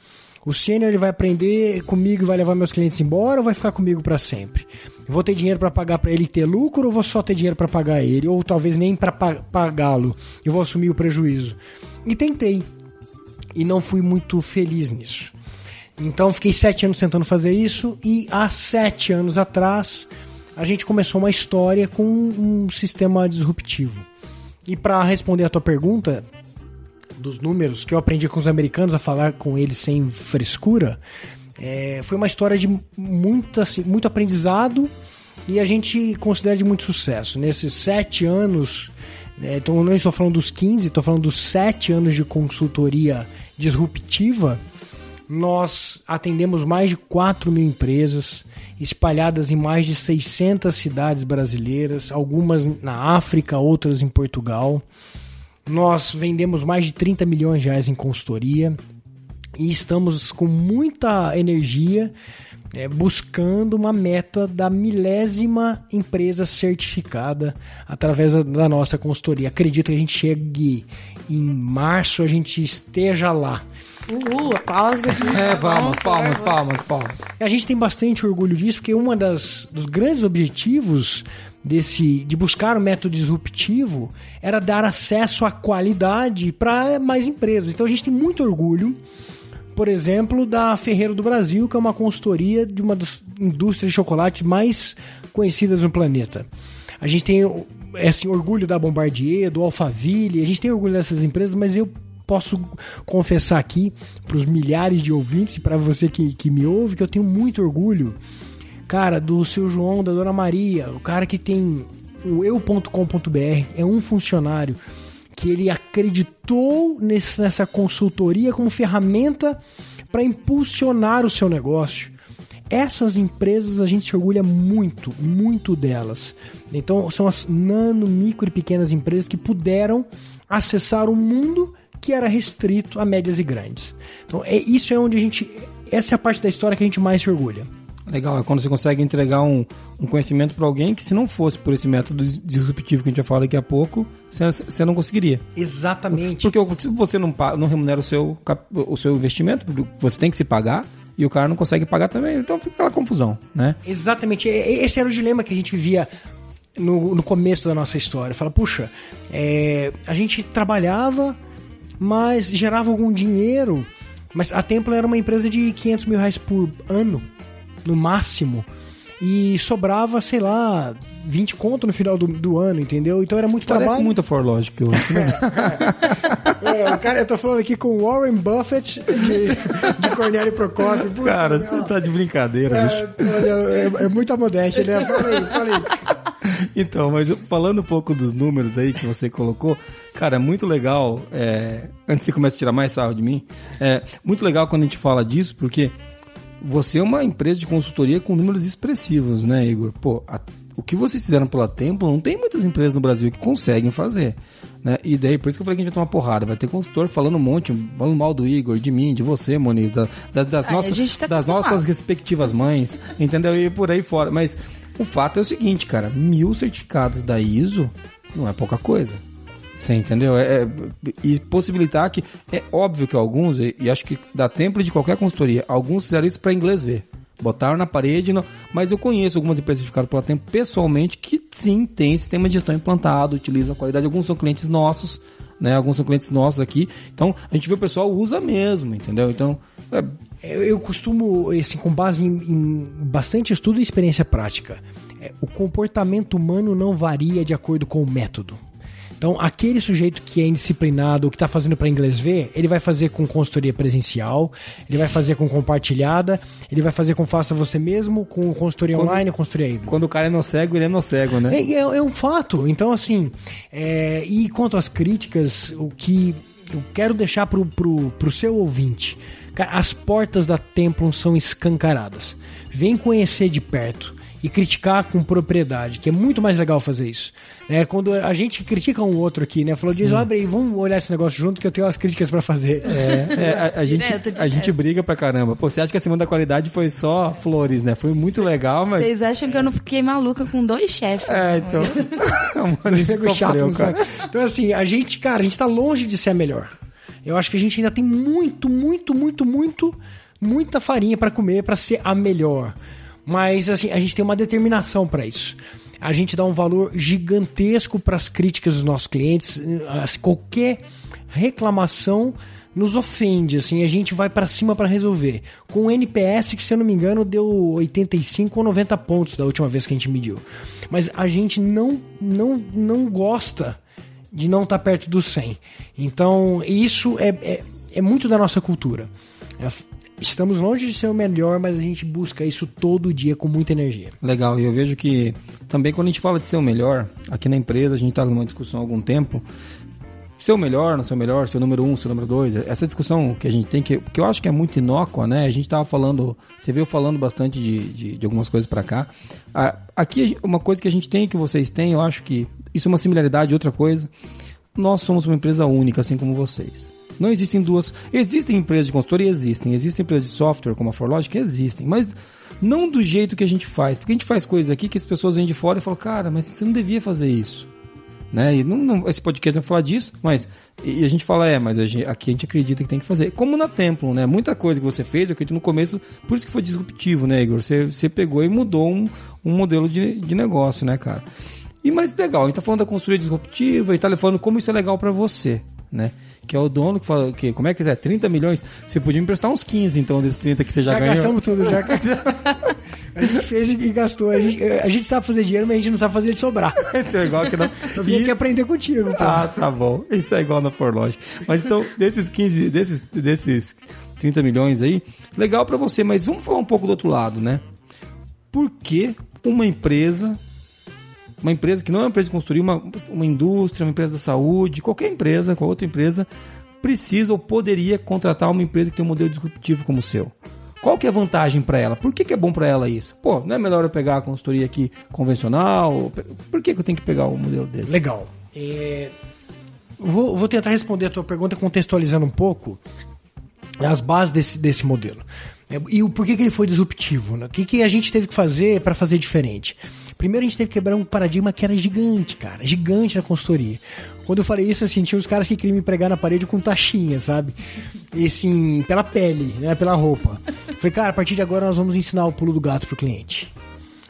O sênior ele vai aprender comigo e vai levar meus clientes embora ou vai ficar comigo para sempre? Vou ter dinheiro para pagar para ele ter lucro ou vou só ter dinheiro para pagar ele? Ou talvez nem para pagá-lo. Eu vou assumir o prejuízo. E tentei e não fui muito feliz nisso. Então fiquei sete anos tentando fazer isso e há sete anos atrás a gente começou uma história com um sistema disruptivo. E para responder a tua pergunta dos números que eu aprendi com os americanos a falar com eles sem frescura, é, foi uma história de muito, assim, muito aprendizado e a gente considera de muito sucesso. Nesses sete anos, né, então não estou falando dos 15, estou falando dos sete anos de consultoria disruptiva, nós atendemos mais de 4 mil empresas espalhadas em mais de 600 cidades brasileiras, algumas na África, outras em Portugal. Nós vendemos mais de 30 milhões de reais em consultoria e estamos com muita energia é, buscando uma meta da milésima empresa certificada através da, da nossa consultoria. Acredito que a gente chegue em março, a gente esteja lá. Uhul, aplausos aqui. É, palmas, palmas, palmas, palmas. A gente tem bastante orgulho disso, porque uma das dos grandes objetivos desse de buscar o método disruptivo era dar acesso à qualidade para mais empresas. Então a gente tem muito orgulho, por exemplo, da Ferreiro do Brasil, que é uma consultoria de uma das indústrias de chocolate mais conhecidas no planeta. A gente tem esse orgulho da Bombardier, do Alphaville, a gente tem orgulho dessas empresas, mas eu posso confessar aqui para os milhares de ouvintes e para você que, que me ouve que eu tenho muito orgulho, cara, do seu João, da Dona Maria, o cara que tem o eu.com.br, é um funcionário que ele acreditou nesse, nessa consultoria como ferramenta para impulsionar o seu negócio. Essas empresas a gente se orgulha muito, muito delas. Então são as nano, micro e pequenas empresas que puderam acessar um mundo que era restrito a médias e grandes. Então é isso é onde a gente essa é a parte da história que a gente mais se orgulha. Legal, é quando você consegue entregar um, um conhecimento para alguém que se não fosse por esse método disruptivo que a gente vai falar daqui a pouco, você, não conseguiria. Exatamente. Porque se você não, não remunera o seu, o seu investimento, você tem que se pagar, e o cara não consegue pagar também, então fica aquela confusão, né? Exatamente. Esse era o dilema que a gente vivia no, no começo da nossa história. Fala, puxa, é, a gente trabalhava, mas gerava algum dinheiro. Mas a Templo era uma empresa de 500 mil reais por ano, no máximo. E sobrava, sei lá, 20 conto no final do, do ano, entendeu? Então era muito Parece trabalho. muito a ForLogic hoje, né? É, cara, eu tô falando aqui com Warren Buffett de, de Cornélio Procópio. Puta, cara, você tá de brincadeira, bicho. É, olha, é, é muita modéstia, né? Falei, falei. Então, mas falando um pouco dos números aí que você colocou, cara, é muito legal, é, antes que você comece a tirar mais sarro de mim, é muito legal quando a gente fala disso, porque você é uma empresa de consultoria com números expressivos, né, Igor? Pô, a- o que vocês fizeram pela Tempo, não tem muitas empresas no Brasil que conseguem fazer. Né? E daí, por isso que eu falei que a gente vai tomar porrada. Vai ter consultor falando um monte, falando mal do Igor, de mim, de você, Moniz, da, da, das, Ah, nossas, tá das nossas respectivas mães, entendeu? E por aí fora. Mas o fato é o seguinte, cara, mil certificados da ISO não é pouca coisa. Você entendeu? É, é- e possibilitar que. É óbvio que alguns, e, e acho que dá tempo de qualquer consultoria, alguns fizeram isso para inglês ver. Botaram na parede, não, mas eu conheço algumas empresas certificadas pela Tempo pessoalmente que sim tem sistema de gestão implantado, utilizam a qualidade. Alguns são clientes nossos, né? Alguns são clientes nossos aqui. Então a gente vê o pessoal usa mesmo, entendeu? Então é, Eu, eu costumo, assim, com base em, em bastante estudo e experiência prática, é, o comportamento humano não varia de acordo com o método. Então, aquele sujeito que é indisciplinado, ou que está fazendo para inglês ver, ele vai fazer com consultoria presencial, ele vai fazer com compartilhada, ele vai fazer com faça você mesmo, com consultoria Quando- online, consultoria híbrida. quando o cara é no cego, ele é no cego, né? É, é- é um fato. Então, assim, é, e quanto às críticas, o que eu quero deixar pro, pro, pro seu ouvinte, cara, as portas da Templum são escancaradas. Vem conhecer de perto e criticar com propriedade, que é muito mais legal fazer isso. Né? Quando a gente critica um outro aqui, né? Falou, diz, abre aí, vamos olhar esse negócio junto que eu tenho umas críticas pra fazer. É, a, a gente, Direto, a gente briga pra caramba. Pô, você acha que a semana da qualidade foi só flores, né? Foi muito legal, mas. Vocês acham que eu não fiquei maluca com dois chefes? É, então. Mano, Pega o chato, não cara. Então, assim, a gente, cara, a gente tá longe de ser a melhor. Eu acho que a gente ainda tem muito, muito, muito, muito, muita farinha pra comer pra ser a melhor. Mas, assim, a gente tem uma determinação pra isso. A gente dá um valor gigantesco para as críticas dos nossos clientes. Qualquer reclamação nos ofende, assim, a gente vai pra cima pra resolver. Com o NPS, que se eu não me engano, deu 85 ou 90 pontos da última vez que a gente mediu. Mas a gente não, não, não gosta de não estar perto do 100. Então, isso é, é, é muito da nossa cultura. É, estamos longe de ser o melhor, mas a gente busca isso todo dia com muita energia. Legal, e eu vejo que também quando a gente fala de ser o melhor, aqui na empresa a gente está numa discussão há algum tempo, ser o melhor, não ser o melhor, ser o número um, ser o número dois, essa discussão que a gente tem, que, que eu acho que é muito inócua, né? A gente tava falando, você veio falando bastante de, de, de algumas coisas para cá. Aqui, uma coisa que a gente tem que vocês têm, eu acho que isso é uma similaridade, outra coisa, nós somos uma empresa única, assim como vocês. Não existem duas. Existem empresas de consultoria? Existem. Existem empresas de software como a Forlogic? Existem. Mas não do jeito que a gente faz. Porque a gente faz coisas aqui que as pessoas vêm de fora e falam, cara, mas você não devia fazer isso. Né? E não, não- esse podcast não vai falar disso, mas e a gente fala, é, mas a gente- aqui a gente acredita que tem que fazer. Como na Templum, né? Muita coisa que você fez, eu acredito no começo, por isso que foi disruptivo, né, Igor? Você, você pegou e mudou um, um modelo de, de negócio, né, cara? E mais legal, a gente tá falando da consultoria disruptiva e tá falando como isso é legal pra você, né? Que é o dono que fala que, como é que é? 30 milhões? Você podia me emprestar uns 15, então, desses 30 que você já, Já, ganhou. gastamos tudo, já. a gente fez e gastou. A gente, a gente sabe fazer dinheiro, mas a gente não sabe fazer ele sobrar. Então, é igual que não. Eu vim E- aqui aprender contigo. pô. Ah, tá bom. Isso é igual na Forlogic. Mas então, desses 15, desses, desses 30 milhões aí, legal pra você, mas vamos falar um pouco do outro lado, né? Por que uma empresa, uma empresa que não é uma empresa de consultoria, uma, uma indústria, uma empresa da saúde, qualquer empresa, qualquer outra empresa, precisa ou poderia contratar uma empresa que tem um modelo disruptivo como o seu? Qual que é a vantagem para ela? Por que, que é bom para ela isso? Pô, não é melhor eu pegar a consultoria aqui convencional? Por que, que eu tenho que pegar um modelo desse? Legal. É, Vou, vou tentar responder a tua pergunta contextualizando um pouco as bases desse, desse modelo. É, E o porquê que ele foi disruptivo. Né? O que, que a gente teve que fazer para fazer diferente? Primeiro a gente teve que quebrar um paradigma que era gigante, cara. Gigante na consultoria. Quando eu falei isso, assim, tinha uns caras que queriam me pregar na parede com taxinha, sabe? E assim, pela pele, né? Pela roupa. Falei, cara, a partir de agora nós vamos ensinar o pulo do gato pro cliente.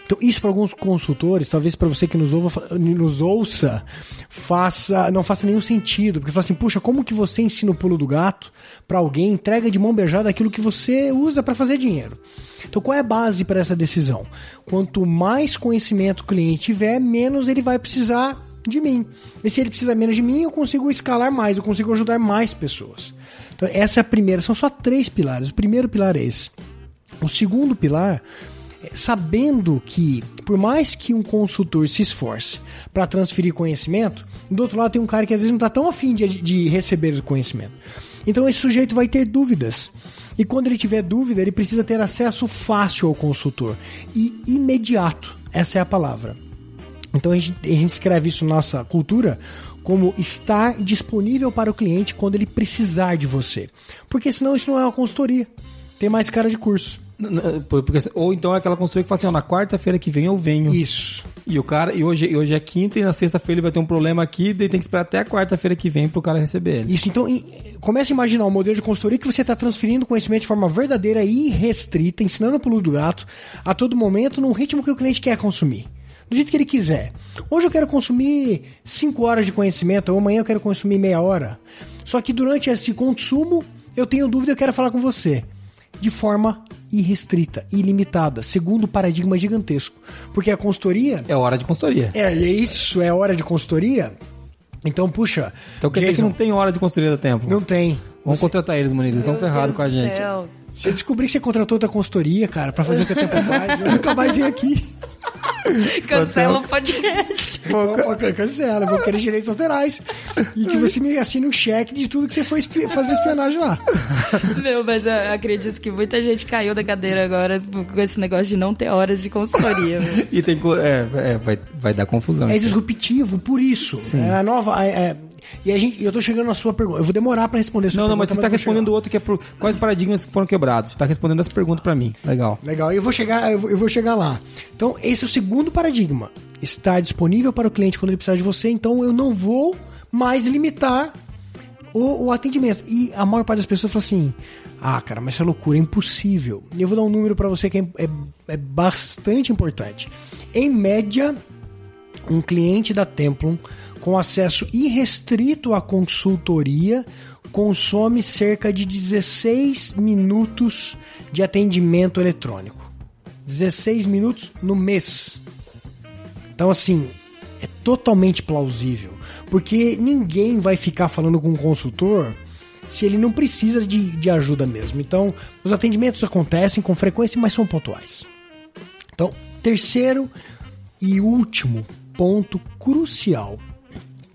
Então, isso para alguns consultores, talvez para você que nos, ouva, nos ouça, faça, não faça nenhum sentido. Porque fala assim, puxa, como que você ensina o pulo do gato para alguém, entrega de mão beijada aquilo que você usa para fazer dinheiro? Então, qual é a base para essa decisão? Quanto mais conhecimento o cliente tiver, menos ele vai precisar de mim. E se ele precisa menos de mim, eu consigo escalar mais, eu consigo ajudar mais pessoas. Então, essa é a primeira, são só três pilares. O primeiro pilar é esse. O segundo pilar é, sabendo que, por mais que um consultor se esforce para transferir conhecimento, do outro lado tem um cara que às vezes não está tão afim de, de receber o conhecimento. Então esse sujeito vai ter dúvidas. E quando ele tiver dúvida, ele precisa ter acesso fácil ao consultor e imediato. Essa é a palavra. Então a gente, a gente escreve isso na nossa cultura como estar disponível para o cliente quando ele precisar de você. Porque senão isso não é uma consultoria. Tem mais cara de curso. Porque- ou então é aquela consultoria que fala assim, ó, na quarta-feira que vem eu venho. Isso. E o cara, e hoje, e hoje é quinta e na sexta-feira ele vai ter um problema aqui, daí tem que esperar até a quarta-feira que vem pro cara receber ele. Isso, então comece a imaginar um modelo de consultoria que você está transferindo conhecimento de forma verdadeira e irrestrita, ensinando o pulo do gato a todo momento, num ritmo que o cliente quer consumir. Do jeito que ele quiser. Hoje eu quero consumir 5 horas de conhecimento, ou amanhã eu quero consumir meia hora. Só que durante esse consumo, eu tenho dúvida e eu quero falar com você. De forma irrestrita, ilimitada, segundo o paradigma gigantesco. Porque a consultoria É hora de consultoria. é, é isso, é hora de consultoria. Então, puxa. Então quer dizer que não tem hora de consultoria da tempo. não tem. Vamos contratar eles, Muniz, eles estão ferrados com a gente. céu. Se eu descobrir que você contratou outra consultoria, cara, pra fazer o que o tempo faz, eu nunca mais vim aqui. Cancela o podcast. Vou, cancela, vou querer direitos autorais. E que você me assine um cheque de tudo que você foi espi- fazer espionagem lá. Meu, mas eu acredito que muita gente caiu da cadeira agora com esse negócio de não ter horas de consultoria. E tem é, é, vai, vai dar confusão. É disruptivo, por isso. É a nova. é- é- e a gente, eu tô chegando na sua pergunta. Eu vou demorar pra responder a sua Não, não, mas pergunta. você está vou respondendo outro que é por quais paradigmas que foram quebrados. Você está respondendo essa pergunta pra mim. Legal. Legal, eu vou chegar, eu vou, chegar lá. Então, esse é o segundo paradigma. Estar disponível para o cliente quando ele precisar de você, então eu não vou mais limitar o, o atendimento. E a maior parte das pessoas fala assim: ah, cara, mas isso é loucura, é impossível. E eu vou dar um número para você que é, é, é bastante importante. Em média, um cliente da Templum com acesso irrestrito à consultoria consome cerca de 16 minutos de atendimento eletrônico. 16 minutos no mês. Então, assim, é totalmente plausível. Porque ninguém vai ficar falando com um consultor se ele não precisa de, de ajuda mesmo. Então, os atendimentos acontecem com frequência, mas são pontuais. Então, terceiro e último ponto crucial: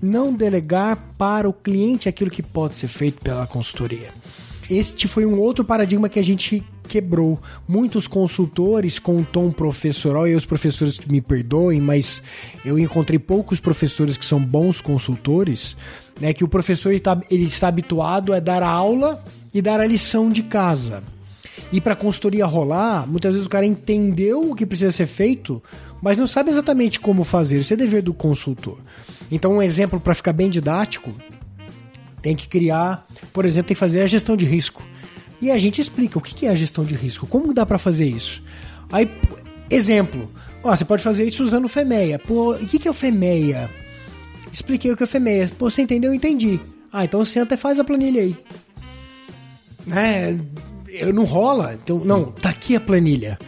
não delegar para o cliente aquilo que pode ser feito pela consultoria. Este foi um outro paradigma que a gente quebrou. Muitos consultores com um tom professoral, e os professores me perdoem, mas eu encontrei poucos professores que são bons consultores, né? Que o professor ele está, ele está habituado a dar a aula e dar a lição de casa. E para a consultoria rolar, muitas vezes o cara entendeu o que precisa ser feito, mas não sabe exatamente como fazer. Isso é dever do consultor. Então, um exemplo para ficar bem didático, tem que criar, por exemplo, tem que fazer a gestão de risco. E a gente explica o que é a gestão de risco, como dá para fazer isso. Aí, exemplo, ó, você pode fazer isso usando o FEMEA. Pô, o que é o FEMEA? Expliquei o que é o FEMEA. Pô, você entendeu? Eu entendi. Ah, então senta e faz a planilha aí. Né? Eu não rola. Então, não, tá aqui a planilha.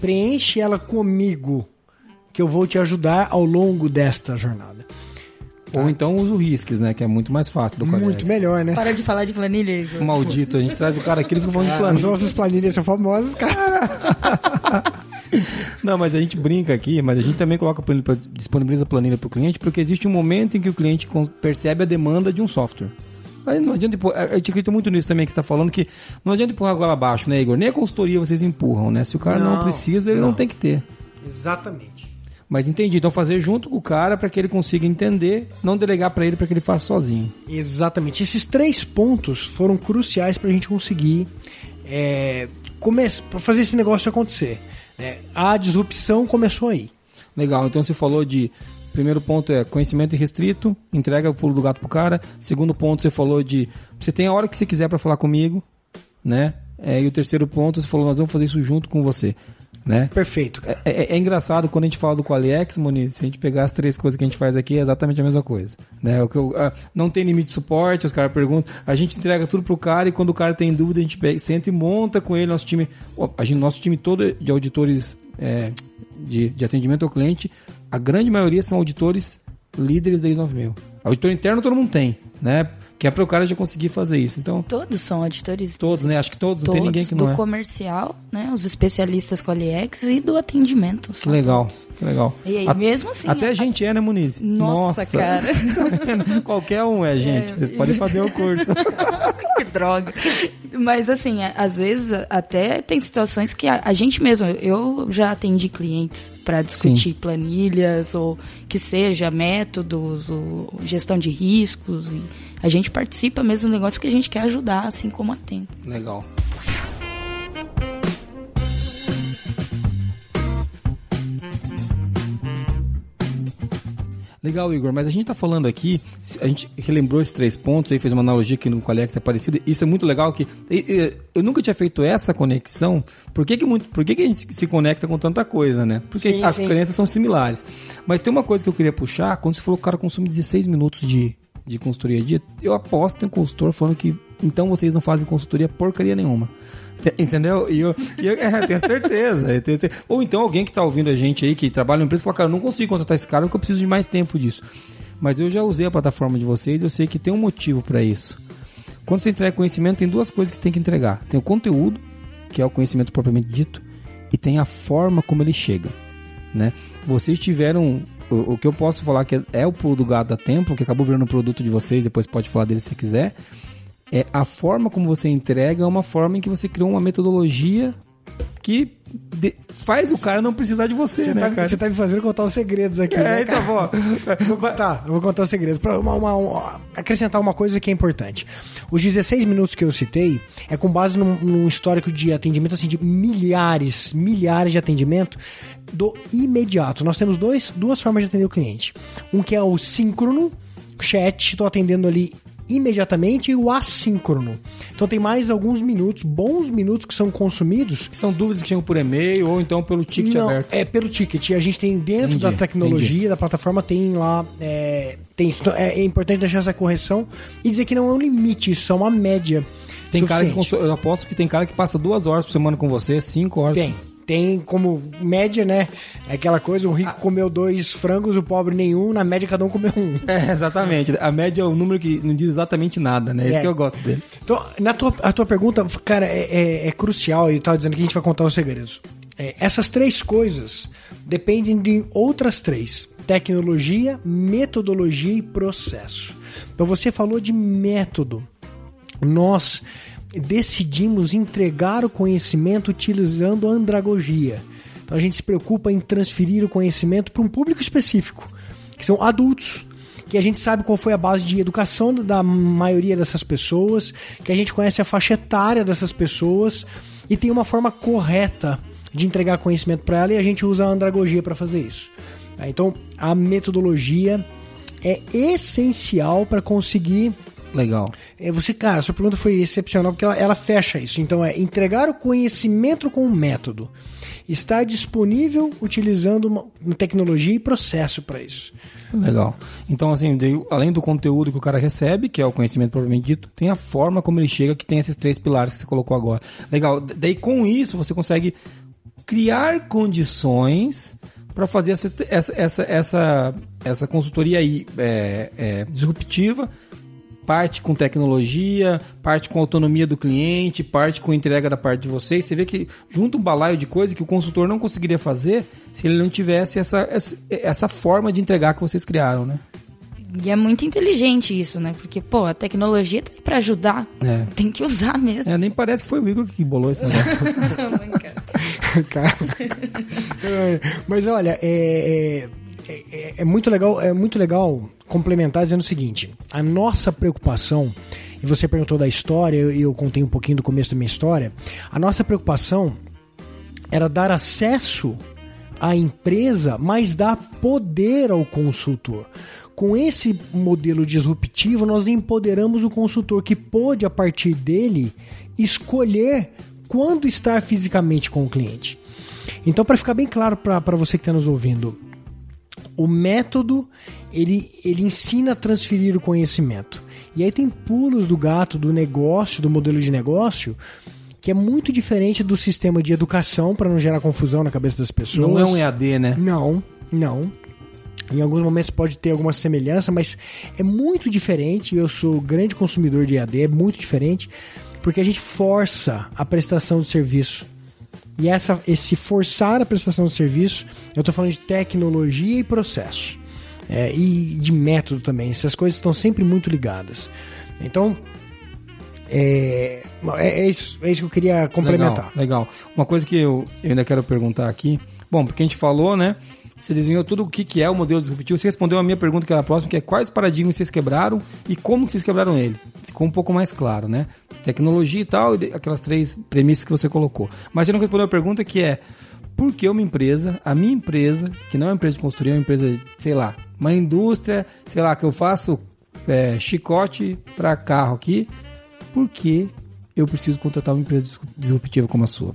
Preenche ela comigo, que eu vou te ajudar ao longo desta jornada. Ou então usa o risques, né? Que é muito mais fácil do Qualiex. Muito melhor, né? Para de falar de planilha, Igor. Maldito, a gente traz o cara aqui que falando de As planilha. nossas planilhas são famosas, cara. Não, mas a gente brinca aqui, mas a gente também coloca planilha, disponibiliza a planilha para o cliente, porque existe um momento em que o cliente percebe a demanda de um software. Aí não adianta empurrar, a gente acredita muito nisso também que você está falando, que não adianta empurrar agora abaixo, né, Igor? Nem a consultoria vocês empurram, né? Se o cara não, Não, precisa, ele não. não. tem que ter. Exatamente. Mas entendi, então fazer junto com o cara para que ele consiga entender, não delegar para ele para que ele faça sozinho. Exatamente. Esses três pontos foram cruciais para a gente conseguir é, começar, pra fazer esse negócio acontecer. né? A disrupção começou aí. Legal, então você falou de. Primeiro ponto é conhecimento irrestrito, entrega o pulo do gato pro cara. Segundo ponto, você falou de. Você tem a hora que você quiser para falar comigo, né? É, e o terceiro ponto, você falou, nós vamos fazer isso junto com você, né? Perfeito. É, é- é engraçado quando a gente fala do Qualiex, Moniz, se a gente pegar as três coisas que a gente faz aqui, é exatamente a mesma coisa. Né? O que eu- ah, não tem limite de suporte, os caras perguntam, a gente entrega tudo pro cara e quando o cara tem dúvida, a gente pega, senta e monta com ele nosso time. A gente, nosso time todo de auditores é, de, de atendimento ao cliente, a grande maioria são auditores líderes da ISO 9000. Auditor interno todo mundo tem, né? Que é para o cara já conseguir fazer isso. Então, Todos são auditores. todos, né? Acho que todos, não Todos tem ninguém que do não é. comercial, né? Os especialistas com a e do atendimento. Que legal, todos. que legal. E aí, A- mesmo assim. Até a gente é, né, Muniz? Nossa, cara. Qualquer um é, gente. Vocês podem fazer o curso. que droga. Mas assim, é, às vezes até tem situações que a, a gente mesmo, eu já atendi clientes para discutir Sim. planilhas ou que seja métodos ou gestão de riscos e a gente participa mesmo do negócio que a gente quer ajudar, assim como a tempo. Legal. Legal, Igor, mas a gente está falando aqui, a gente relembrou esses três pontos, aí fez uma analogia aqui no Qualex é parecido. Isso é muito legal que eu nunca tinha feito essa conexão. Por que, que, muito, por que, que a gente se conecta com tanta coisa, né? Porque sim, as sim. crenças são similares. Mas tem uma coisa que eu queria puxar, quando você falou que o cara consome 16 minutos de, de consultoria dia, eu aposto em um consultor falando que então vocês não fazem consultoria porcaria nenhuma. Entendeu? E eu, e eu é, tenho certeza, tenho certeza. Ou então alguém que está ouvindo a gente aí, que trabalha na empresa, fala, cara, eu não consigo contratar esse cara porque eu preciso de mais tempo disso. Mas eu já usei a plataforma de vocês, eu sei que tem um motivo para isso. Quando você entrega conhecimento, tem duas coisas que você tem que entregar. Tem o conteúdo, que é o conhecimento propriamente dito, e tem a forma como ele chega. Né? Vocês tiveram o, o, que eu posso falar que é, o pulo do gato da Tempo, que acabou virando um produto de vocês, depois pode falar dele se quiser, é a forma como você entrega é uma forma em que você criou uma metodologia que de, faz o cara não precisar de você, você né, tá, cara? Você tá me fazendo contar os segredos aqui, é, né? Então, ó, vou contar, eu vou contar os segredos. Pra uma, uma, uma, acrescentar uma coisa que é importante. Os 16 minutos que eu citei é com base num, num histórico de atendimento, assim, de milhares, milhares de atendimento do imediato. Nós temos dois, duas formas de atender o cliente. Um que é o síncrono, chat, estou atendendo ali imediatamente e o assíncrono. Então tem mais alguns minutos, bons minutos que são consumidos. São dúvidas que chegam por e-mail ou então pelo ticket Não, aberto? É pelo ticket. A gente tem dentro entendi, da tecnologia, entendi. da plataforma, tem lá. É, tem, é, é importante deixar essa correção e dizer que não é um limite, isso é uma média. Tem suficiente. cara que eu aposto que tem cara que passa duas horas por semana com você, cinco horas. Tem, tem como média, né? É aquela coisa, o rico comeu dois frangos, o pobre nenhum, na média cada um comeu um. É, exatamente. A média é o número que não diz exatamente nada, né? É isso é. que eu gosto dele. Então, na tua, a tua pergunta, cara, é, é, é crucial, e eu tava dizendo que a gente vai contar os segredos. É, essas três coisas dependem de outras três: tecnologia, metodologia e processo. Então você falou de método. Nós decidimos entregar o conhecimento utilizando a andragogia. Então a gente se preocupa em transferir o conhecimento para um público específico, que são adultos, que a gente sabe qual foi a base de educação da maioria dessas pessoas, que a gente conhece a faixa etária dessas pessoas e tem uma forma correta de entregar conhecimento para ela e a gente usa a andragogia para fazer isso. Então a metodologia é essencial para conseguir Legal. É, você, cara, sua pergunta foi excepcional porque ela, ela fecha isso. Então é entregar o conhecimento com um método. Estar disponível utilizando uma, uma tecnologia e processo para isso. Legal. Então, assim, além do conteúdo que o cara recebe, que é o conhecimento propriamente dito, tem a forma como ele chega, que tem esses três pilares que você colocou agora. Legal. Daí, com isso, você consegue criar condições para fazer essa, essa, essa, essa, essa consultoria aí, é, é, disruptiva parte com tecnologia, parte com autonomia do cliente, parte com entrega da parte de vocês. Você vê que junto um balaio de coisa que o consultor não conseguiria fazer se ele não tivesse essa, essa, essa forma de entregar que vocês criaram, né? E é muito inteligente isso, né? Porque, pô, a tecnologia tá aí pra ajudar. É. Tem que usar mesmo. É, nem parece que foi o Igor que bolou esse negócio. Mas olha, é, é, é, é muito legal, é muito legal complementar dizendo o seguinte: a nossa preocupação, e você perguntou da história, e eu contei um pouquinho do começo da minha história, a nossa preocupação era dar acesso à empresa, mas dar poder ao consultor. Com esse modelo disruptivo, nós empoderamos o consultor que pôde, a partir dele, escolher quando estar fisicamente com o cliente. Então, para ficar bem claro para você que está nos ouvindo, o método ele, ele ensina a transferir o conhecimento. E aí tem pulos do gato do negócio, do modelo de negócio, que é muito diferente do sistema de educação, para não gerar confusão na cabeça das pessoas. Não é um EAD, né? Não, não. Em alguns momentos pode ter alguma semelhança, mas é muito diferente. Eu sou grande consumidor de EAD, é muito diferente, porque a gente força a prestação de serviço. E essa, esse forçar a prestação de serviço, eu estou falando de tecnologia e processo. É, e de método também. Essas coisas estão sempre muito ligadas. Então, é, é, é isso, é isso que eu queria complementar. Legal, legal. Uma coisa que eu, eu ainda quero perguntar aqui. Bom, porque a gente falou, né? Você desenhou tudo o que, que é o modelo disruptivo. Você respondeu a minha pergunta que era a próxima, que é quais paradigmas vocês quebraram e como que vocês quebraram ele. Ficou um pouco mais claro, né? Tecnologia e tal, e aquelas três premissas que você colocou. Mas você não respondeu a pergunta que é por que uma empresa, a minha empresa, que não é uma empresa de construir, é uma empresa, sei lá, uma indústria, sei lá, que eu faço é, chicote para carro aqui, por que eu preciso contratar uma empresa disruptiva como a sua?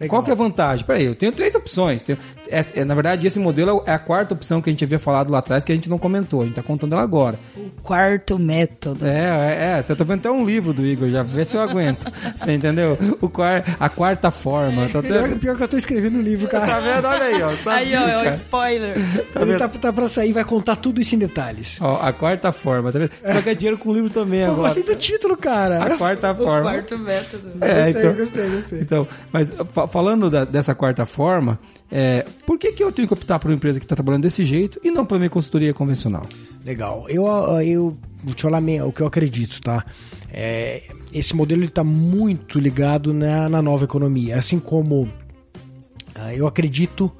Legal. Qual que é a vantagem? Peraí, eu tenho três opções. Tenho, é, na verdade, esse modelo é a quarta opção que a gente havia falado lá atrás, que a gente não comentou. A gente está contando ela agora. O quarto método. É, é, é. Você tá vendo até um livro do Igor, já vê se eu aguento. Você entendeu? O quar, a quarta forma. Tá pior, pior, que eu tô escrevendo um livro, cara. Tá vendo? Olha aí, ó. Tá aí, ó, é o spoiler. Tá Ele tá, tá pra sair, vai contar tudo isso em detalhes. Ó, a quarta forma, tá vendo? Você vai ganhar dinheiro com o livro também Pô, agora. gostei do título, cara. A quarta forma. O quarto método. É, gostei, então, gostei, gostei. Então, mas falando da, dessa quarta forma, é, por que, que eu tenho que optar por uma empresa que está trabalhando desse jeito e não para minha consultoria convencional? Legal. Eu, eu vou te falar o que eu acredito, tá? É, esse modelo está muito ligado na, na nova economia. Assim como uh, eu acredito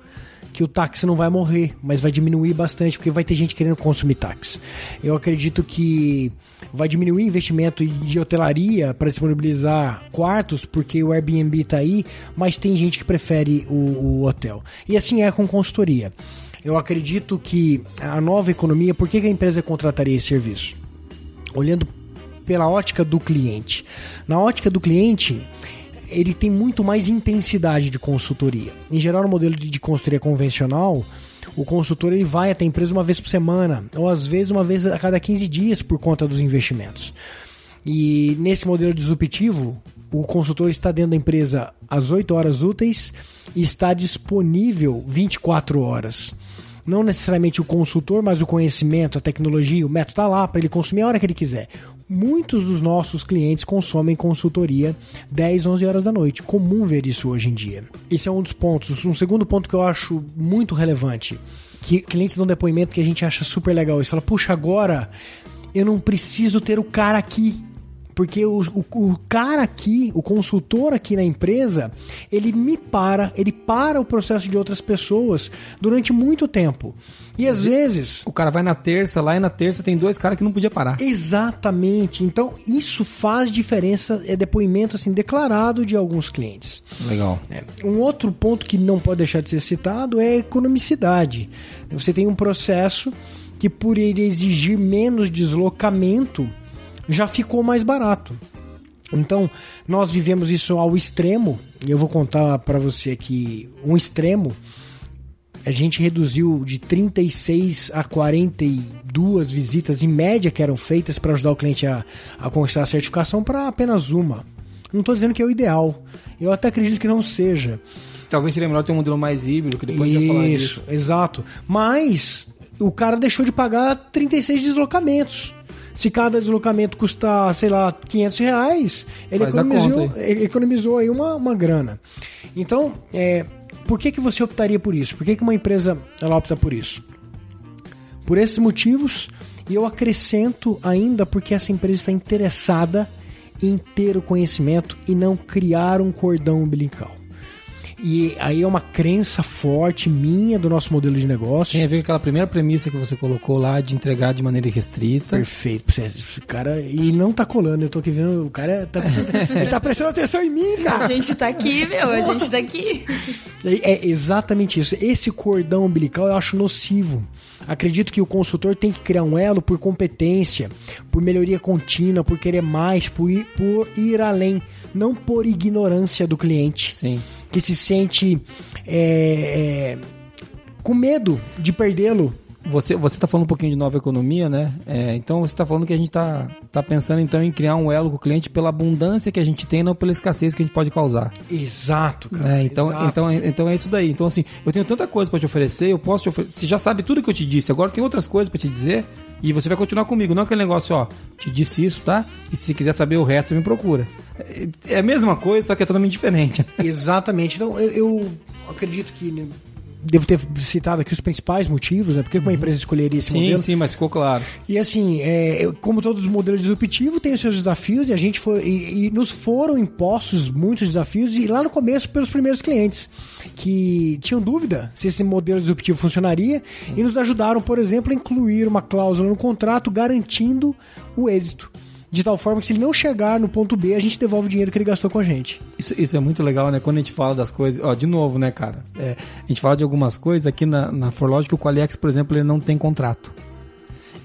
que o táxi não vai morrer, mas vai diminuir bastante porque vai ter gente querendo consumir táxi. Eu acredito que vai diminuir o investimento de hotelaria para disponibilizar quartos, porque o Airbnb está aí, mas tem gente que prefere o, o hotel. E assim é com consultoria. Eu acredito que a nova economia, por que, a empresa contrataria esse serviço? Olhando pela ótica do cliente. Na ótica do cliente, ele tem muito mais intensidade de consultoria. Em geral, no modelo de, de consultoria convencional, o consultor ele vai até a empresa uma vez por semana, ou às vezes uma vez a cada 15 dias por conta dos investimentos. E nesse modelo disruptivo, o consultor está dentro da empresa às 8 horas úteis e está disponível 24 horas não necessariamente o consultor, mas o conhecimento, a tecnologia, o método está lá para ele consumir a hora que ele quiser. Muitos dos nossos clientes consomem consultoria 10, 11 horas da noite. Comum ver isso hoje em dia. Esse é um dos pontos. Um segundo ponto que eu acho muito relevante, que clientes dão depoimento que a gente acha super legal. Eles falam, puxa, agora eu não preciso ter o cara aqui porque o, o, o, cara aqui, o consultor aqui na empresa, ele me para, ele para o processo de outras pessoas durante muito tempo. E às vezes. O cara vai na terça lá e na terça tem dois caras que não podia parar. Exatamente. Então isso faz diferença, é depoimento assim declarado de alguns clientes. Legal. É. Um outro ponto que não pode deixar de ser citado é a economicidade. Você tem um processo que, por ele exigir menos deslocamento, já ficou mais barato. Então, nós vivemos isso ao extremo, e eu vou contar para você aqui um extremo. A gente reduziu de 36 a 42 visitas em média que eram feitas para ajudar o cliente a, a conquistar a certificação para apenas uma. Não estou dizendo que é o ideal. Eu até acredito que não seja. Talvez seria melhor ter um modelo mais híbrido, que depois Isso, falar disso. exato. Mas o cara deixou de pagar 36 deslocamentos. Se cada deslocamento custar, sei lá, 500 reais, ele economizou, economizou aí uma, uma grana. Então, é, por que, que você optaria por isso? Por que, que uma empresa ela opta por isso? Por esses motivos, e eu acrescento ainda porque essa empresa está interessada em ter o conhecimento e não criar um cordão umbilical. E aí é uma crença forte minha do nosso modelo de negócio. Tem a ver com aquela primeira premissa que você colocou lá de entregar de maneira restrita. Perfeito. O cara, e não tá colando, eu tô aqui vendo, o cara tá prestando, ele tá prestando atenção em mim, cara. A gente tá aqui, meu, a gente tá aqui. É, é exatamente isso. Esse cordão umbilical eu acho nocivo. Acredito que o consultor tem que criar um elo por competência, por melhoria contínua, por querer mais, por ir, por ir além, não por ignorância do cliente. Sim que se sente é, é, com medo de perdê-lo. Você você está falando um pouquinho de nova economia, né? É, então você está falando que a gente está tá pensando então em criar um elo com o cliente pela abundância que a gente tem, não pela escassez que a gente pode causar. Exato, cara. É, então, exato. então, então é isso daí. Então assim, eu tenho tanta coisa para te oferecer, eu posso te oferecer. Você já sabe tudo que eu te disse. Agora tem outras coisas para te dizer. E você vai continuar comigo, não aquele negócio, ó, te disse isso, tá? E se quiser saber o resto, me procura. É a mesma coisa, só que é totalmente diferente. Exatamente. Então, eu, eu acredito que devo ter citado aqui os principais motivos, né? Por que uma empresa escolheria esse Sim, modelo? sim, mas ficou claro. E assim, é, como todos os modelos disruptivos, tem os seus desafios e a gente foi e, e nos foram impostos muitos desafios e lá no começo pelos primeiros clientes que tinham dúvida se esse modelo disruptivo funcionaria e nos ajudaram, por exemplo, a incluir uma cláusula no contrato garantindo o êxito. De tal forma que se ele não chegar no ponto B, a gente devolve o dinheiro que ele gastou com a gente. Isso, isso é muito legal, né? Quando a gente fala das coisas. Ó, de novo, né, cara? É, a gente fala de algumas coisas aqui na, na Forlogic, o Qualiex, por exemplo, ele não tem contrato.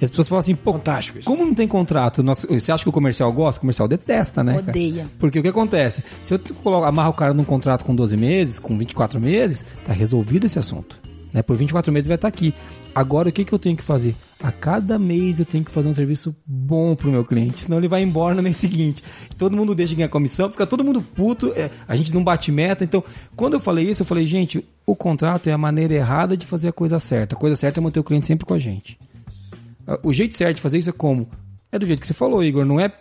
E as pessoas falam assim, pô, Fantástico isso. como não tem contrato? Nós- você acha que o comercial gosta? O comercial detesta, né? cara? Odeia. Porque o que acontece? Se eu coloco, amarro o cara num contrato com 12 meses, com 24 meses, tá resolvido esse assunto. Né? Por 24 meses vai estar aqui. Agora, o que, que eu tenho que fazer? A cada mês eu tenho que fazer um serviço bom pro meu cliente, senão ele vai embora no mês seguinte. Todo mundo deixa de ganhar comissão, fica todo mundo puto, é, a gente não bate meta. Então, quando eu falei isso, eu falei, gente, o contrato é a maneira errada de fazer a coisa certa. A coisa certa é manter o cliente sempre com a gente. O jeito certo de fazer isso é como? É do jeito que você falou, Igor. Não é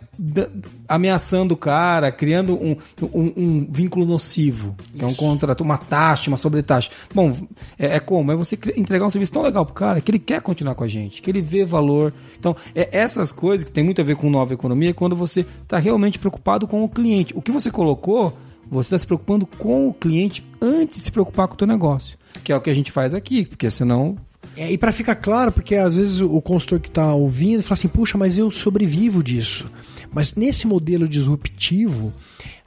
ameaçando o cara, criando um, um, um vínculo nocivo. Que é um contrato, uma taxa, uma sobretaxa. Bom, é, é como? É você entregar um serviço tão legal pro cara que ele quer continuar com a gente, que ele vê valor. Então, é essas coisas que tem muito a ver com nova economia, é quando você está realmente preocupado com o cliente. O que você colocou, você está se preocupando com o cliente antes de se preocupar com o teu negócio. Que é o que a gente faz aqui, porque senão É, e para ficar claro, porque às vezes o consultor que está ouvindo fala assim, puxa, mas eu sobrevivo disso. Mas nesse modelo disruptivo,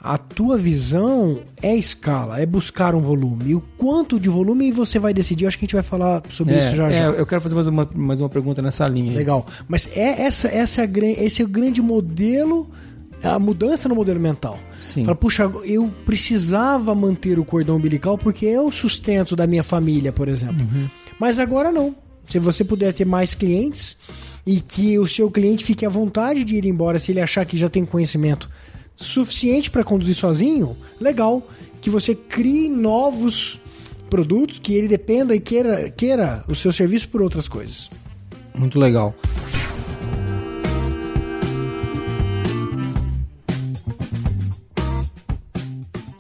a tua visão é escala, é buscar um volume. E o quanto de volume você vai decidir, acho que a gente vai falar sobre É, isso já é, já. eu quero fazer mais uma, mais uma pergunta nessa linha. aí. Legal. Mas é essa, essa é esse é o grande modelo, a mudança no modelo mental. Sim. Fala, puxa, eu precisava manter o cordão umbilical porque é o sustento da minha família, por exemplo. Mas agora não. Se você puder ter mais clientes e que o seu cliente fique à vontade de ir embora se ele achar que já tem conhecimento suficiente para conduzir sozinho, legal. Que você crie novos produtos que ele dependa e queira, queira o seu serviço por outras coisas. Muito legal.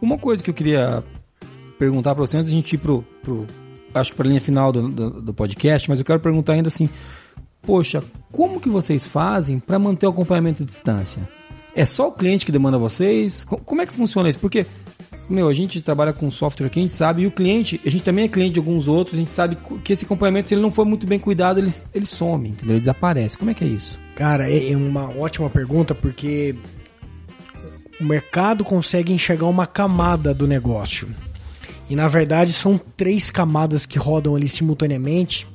Uma coisa que eu queria perguntar para você antes da gente ir pro, pro acho que para a linha final do, do, do podcast, mas eu quero perguntar ainda assim, poxa, como que vocês fazem para manter o acompanhamento à distância? É só o cliente que demanda vocês? Co- Como é que funciona isso? Porque meu, a gente trabalha com software aqui, a gente sabe, e o cliente, a gente também é cliente de alguns outros, a gente sabe que esse acompanhamento, se ele não for muito bem cuidado, ele, ele some, entendeu? Ele desaparece. Como é que é isso? Cara, é é uma ótima pergunta porque o mercado consegue enxergar uma camada do negócio. E na verdade são três camadas que rodam ali simultaneamente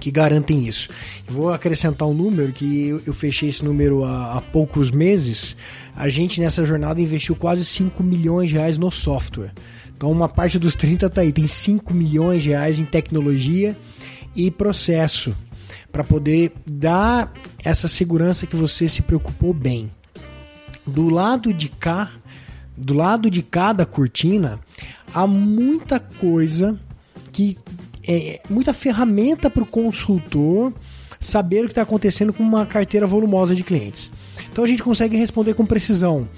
que garantem isso. Vou acrescentar um número que eu, fechei esse número há, há poucos meses. A gente nessa jornada investiu quase 5 milhões de reais no software. Então uma parte dos 30 tá aí, tem 5 milhões de reais em tecnologia e processo para poder dar essa segurança que você se preocupou bem. Do lado de cá, do lado de cada cortina, há muita coisa que é muita ferramenta para o consultor saber o que está acontecendo com uma carteira volumosa de clientes. Então a gente consegue responder com precisão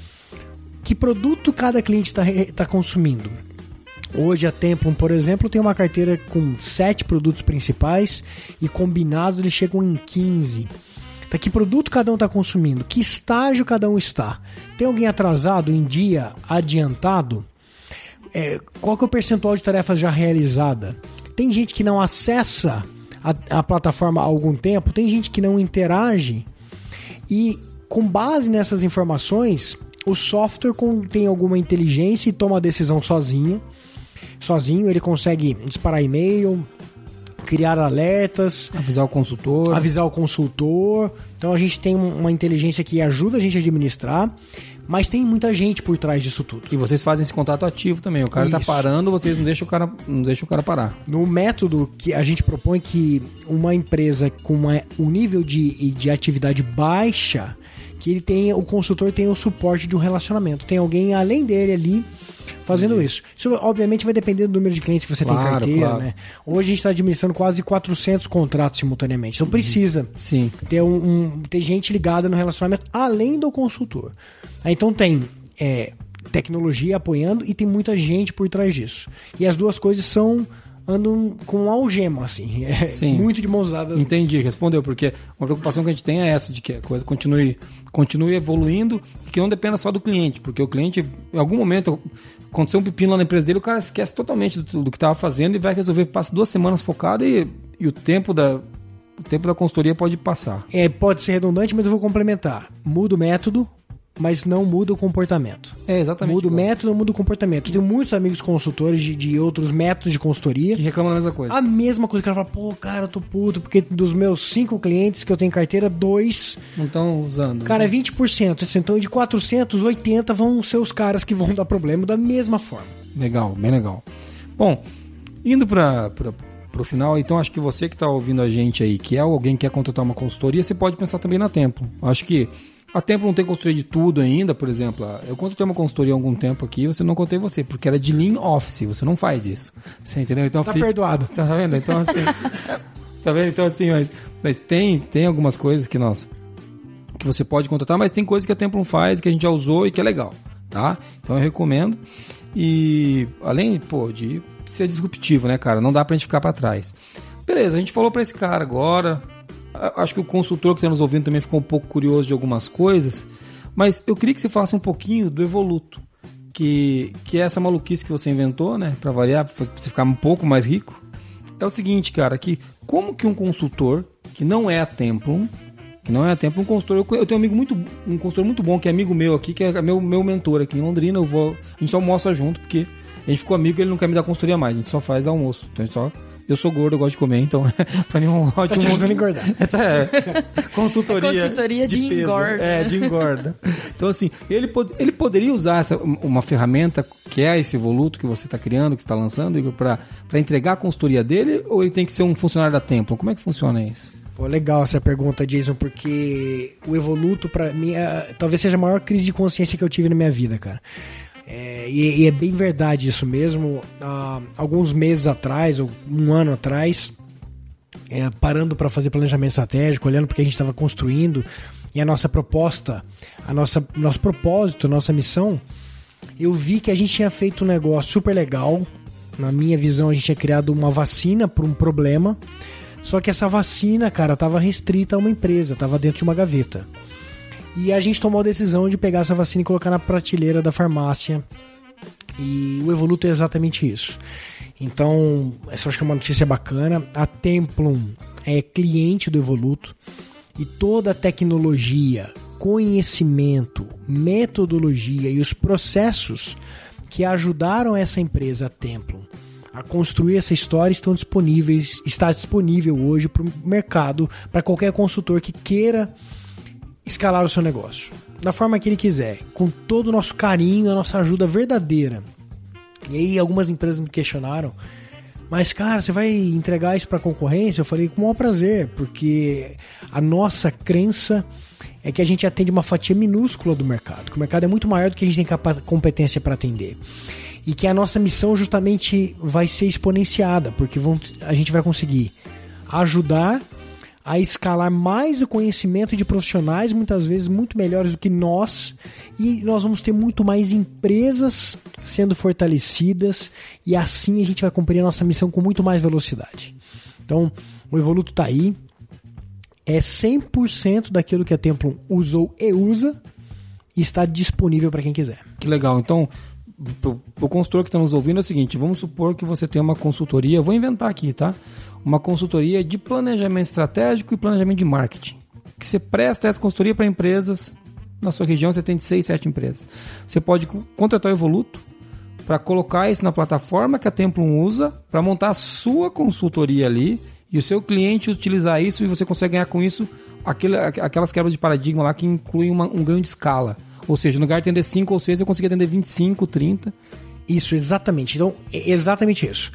que produto cada cliente está tá consumindo. Hoje a Templum, por exemplo, tem uma carteira com sete produtos principais e combinados eles chegam em 15. Tá, que produto cada um está consumindo? Que estágio cada um está? Tem alguém atrasado em dia, adiantado? É, qual que é o percentual de tarefas já realizada? Tem gente que não acessa a, a plataforma há algum tempo, tem gente que não interage e com base nessas informações, o software tem alguma inteligência e toma a decisão sozinho. Sozinho, ele consegue disparar e-mail, criar alertas, Avisar o consultor. avisar o consultor. Então a gente tem um- uma inteligência que ajuda a gente a administrar, mas tem muita gente por trás disso tudo. E vocês fazem esse contato ativo também. O cara tá Isso. parando, vocês não deixam o cara, não deixam o cara parar. No método que a gente propõe que uma empresa com uma- um nível de, de atividade baixa, que ele tenha, o consultor tenha o suporte de um relacionamento. Tem alguém além dele ali fazendo isso. Isso obviamente vai depender do número de clientes que você tem em Claro, carteira, claro. né? Hoje a gente está administrando quase 400 contratos simultaneamente. Então precisa Sim. ter, um, um- ter gente ligada no relacionamento além do consultor. Então tem é, tecnologia apoiando e tem muita gente por trás disso. E as duas coisas são andam com algema, assim. É Sim. muito de mãos dadas. Entendi, respondeu, porque uma preocupação que a gente tem é essa, de que a coisa continue, continue evoluindo e que não dependa só do cliente, porque o cliente, em algum momento, aconteceu um pepino lá na empresa dele, o cara esquece totalmente do, do que estava fazendo e vai resolver, passa duas semanas focado e, e o tempo da o tempo da consultoria pode passar. É, pode ser redundante, mas eu vou complementar. Muda o método, mas não muda o comportamento. É, exatamente. Muda o método, muda o comportamento. Eu tenho muitos amigos consultores de, de outros métodos de consultoria. Que reclama da mesma coisa. A mesma coisa que ela fala, pô, cara, eu tô puto, porque dos meus cinco clientes que eu tenho em carteira, dois, Não estão usando. cara, é 20%. Assim, Então, de 400, 80 vão ser os caras que vão dar problema da mesma forma. Legal, bem legal. Bom, indo para o final, então acho que você que está ouvindo a gente aí, que é alguém que quer contratar uma consultoria, você pode pensar também na Templo. Acho que a Templo não tem consultoria de tudo ainda, por exemplo. Eu contratei uma consultoria há algum tempo aqui, você não contei você, porque era de Lean Office, você não faz isso. Você entendeu? Então Tá fica- perdoado. Tá vendo? Então assim. tá vendo? Então assim, mas, mas tem, tem algumas coisas que nós. que você pode contratar, mas tem coisas que a Templum faz que a gente já usou e que é legal, tá? Então eu recomendo. E além, pô, de ser disruptivo, né, cara? Não dá pra gente ficar pra trás. Beleza, a gente falou pra esse cara agora. Acho que o consultor que está nos ouvindo também ficou um pouco curioso de algumas coisas. Mas eu queria que você falasse um pouquinho do Evoluto. Que, que é essa maluquice que você inventou, né? Pra variar, pra você ficar um pouco mais rico. É o seguinte, cara, que como que um consultor, que não é a Templum, que não é a Templum, um consultor, eu, eu tenho um amigo muito, um consultor muito bom, que é amigo meu aqui, que é meu, meu mentor aqui em Londrina, eu vou, a gente almoça junto, porque a gente ficou amigo e ele não quer me dar consultoria mais, a gente só faz almoço. Então a gente só, eu sou gordo, eu gosto de comer, então pra mim é um ótimo... te ajudando a engordar. É, consultoria, É consultoria de peso. engorda. É, de engorda. Então, assim, ele, pod- ele poderia usar essa, uma ferramenta que é esse Evoluto que você está criando, que você está lançando, para entregar a consultoria dele, ou ele tem que ser um funcionário da Tempo? Como é que funciona isso? Pô, legal essa pergunta, Jason, porque o Evoluto, pra mim, é- talvez seja a maior crise de consciência que eu tive na minha vida, cara. É, e, e é bem verdade isso mesmo. Há alguns meses atrás, ou um ano atrás, é, parando para fazer planejamento estratégico, olhando porque a gente estava construindo e a nossa proposta, a nossa nosso propósito, a nossa missão, eu vi que a gente tinha feito um negócio super legal. Na minha visão, a gente tinha criado uma vacina para um problema. Só que essa vacina, cara, estava restrita a uma empresa, estava dentro de uma gaveta. E a gente tomou a decisão de pegar essa vacina e colocar na prateleira da farmácia. E o Evoluto é exatamente isso. Então, essa eu acho que é uma notícia bacana. A Templum é cliente do Evoluto e toda a tecnologia, conhecimento, metodologia e os processos que ajudaram essa empresa, a Templum, a construir essa história estão disponíveis, está disponível hoje para o mercado, para qualquer consultor que queira escalar o seu negócio, da forma que ele quiser, com todo o nosso carinho, a nossa ajuda verdadeira. E aí algumas empresas me questionaram, mas cara, você vai entregar isso para concorrência? Eu falei com o maior prazer, porque a nossa crença é que a gente atende uma fatia minúscula do mercado, que o mercado é muito maior do que a gente tem competência para atender. E que a nossa missão justamente vai ser exponenciada, porque vão- a gente vai conseguir ajudar a escalar mais o conhecimento de profissionais, muitas vezes muito melhores do que nós, e nós vamos ter muito mais empresas sendo fortalecidas, e assim a gente vai cumprir a nossa missão com muito mais velocidade. Então, o Evoluto está aí, é 100% daquilo que a Templum usou e usa, e está disponível para quem quiser. Que legal. Então, pro consultor que está nos ouvindo é o seguinte: vamos supor que você tem uma consultoria, vou inventar aqui, tá? Uma consultoria de planejamento estratégico e planejamento de marketing. Que você presta essa consultoria para empresas. Na sua região você tem de 6, 7 empresas. Você pode co- contratar o Evoluto para colocar isso na plataforma que a Templum usa para montar a sua consultoria ali e o seu cliente utilizar isso e você consegue ganhar com isso aquelas quebras de paradigma lá que incluem uma- um ganho de escala. Ou seja, no lugar de atender 5 ou 6, eu consegui atender 25, 30. Isso, exatamente. Então, é exatamente isso.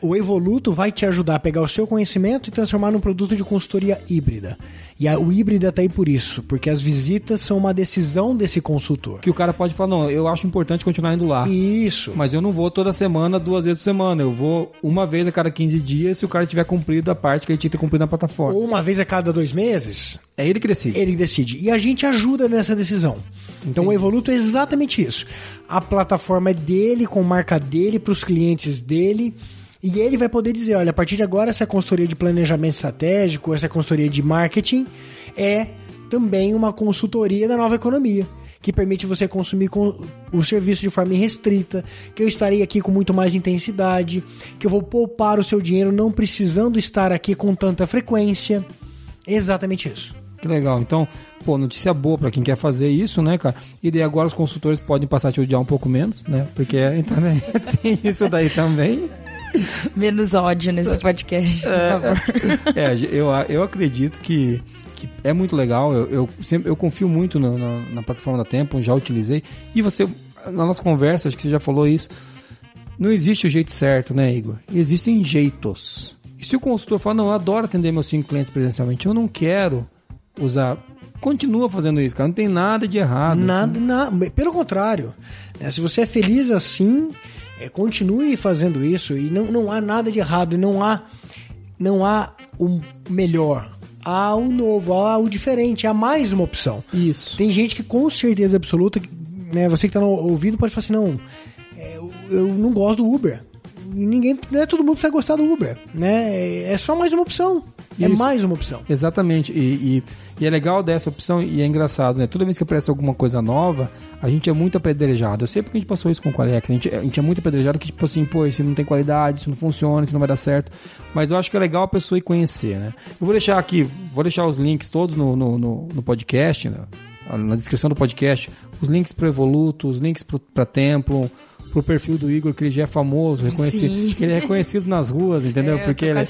O Evoluto vai te ajudar a pegar o seu conhecimento e transformar num produto de consultoria híbrida. E a, o híbrida tá aí por isso, porque as visitas são uma decisão desse consultor. Que o cara pode falar, não, eu acho importante continuar indo lá. Isso. Mas eu não vou toda semana, duas vezes por semana. Eu vou uma vez a cada 15 dias se o cara tiver cumprido a parte que ele tinha que ter cumprido na plataforma. Ou uma vez a cada dois meses, É ele que decide. ele decide. E a gente ajuda nessa decisão. Então o Evoluto é exatamente isso. A plataforma é dele, com marca dele, para os clientes dele. E ele vai poder dizer, olha, a partir de agora essa consultoria de planejamento estratégico, essa consultoria de marketing é também uma consultoria da nova economia que permite você consumir o serviço de forma irrestrita, que eu estarei aqui com muito mais intensidade, que eu vou poupar o seu dinheiro não precisando estar aqui com tanta frequência. Exatamente isso. Que legal. Então, pô, notícia boa para quem quer fazer isso, né, cara? E daí agora os consultores podem passar a te odiar um pouco menos, né? Porque a internet tem isso daí também. Menos ódio nesse podcast, por É, favor. É, eu, eu acredito que, que é muito legal. Eu, eu sempre eu confio muito no- na, na plataforma da Tempo, já utilizei. E você, na nossa conversa, acho que você já falou isso. Não existe o jeito certo, né, Igor? Existem jeitos. E se o consultor fala, não, eu adoro atender meus cinco clientes presencialmente, eu não quero usar. Continua fazendo isso, cara. Não tem nada de errado. Nada, nada. Pelo contrário, né, se você é feliz assim, é, continue fazendo isso e não, não há nada de errado, não há não há o melhor, há o novo, há o diferente, há mais uma opção. Isso. Tem gente que com certeza absoluta, né, você que está ouvindo pode falar assim, não, é, eu, eu não gosto do Uber. Ninguém, não é todo mundo que vai gostar do Uber, né? É, é só mais uma opção. É Isso. mais uma opção. Exatamente. E, e- e é legal dessa opção e é engraçado, né? Toda vez que aparece alguma coisa nova, a gente é muito apedrejado. Eu sei porque a gente passou isso com o Qualex. A gente, a gente é muito apedrejado que, tipo assim, pô, isso não tem qualidade, isso não funciona, isso não vai dar certo. Mas eu acho que é legal a pessoa ir conhecer, né? Eu vou deixar aqui, vou deixar os links todos no, no, no, no podcast, né? na descrição do podcast, os links pro Evoluto, os links pro, pra Templum, pro perfil do Igor, que ele já é famoso, reconhecido. Sim. Ele é reconhecido nas ruas, entendeu? É, porque ele é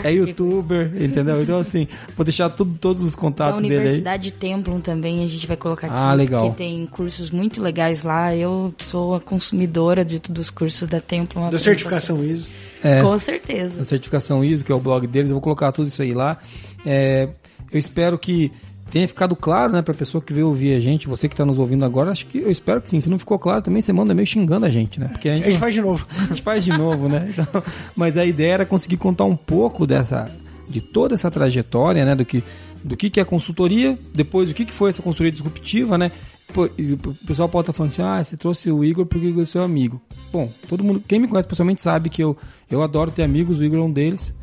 aqui. youtuber, entendeu? Então, assim, vou deixar tudo, todos os Da contatos dele aí. Universidade Templum também a gente vai colocar aqui. Ah, legal. Porque tem cursos muito legais lá. Eu sou a consumidora de todos os cursos da Templum. Da certificação ISO. É. Com certeza. A certificação ISO, que é o blog deles, eu vou colocar tudo isso aí lá. É, eu espero que tenha ficado claro, né, pra pessoa que veio ouvir a gente, você que tá nos ouvindo agora, acho que eu espero que sim. Se não ficou claro também, você manda meio xingando a gente, né? Porque a A gente, gente faz de novo. a gente faz de novo, né? Então, mas a ideia era conseguir contar um pouco dessa, de toda essa trajetória, né? Do que, do que, que é consultoria, depois do que, que foi essa consultoria disruptiva, né? Pô, o pessoal pode estar falando assim, ah, você trouxe o Igor porque o Igor é seu amigo. Bom, todo mundo, quem me conhece pessoalmente sabe que eu, eu adoro ter amigos, o Igor é um deles,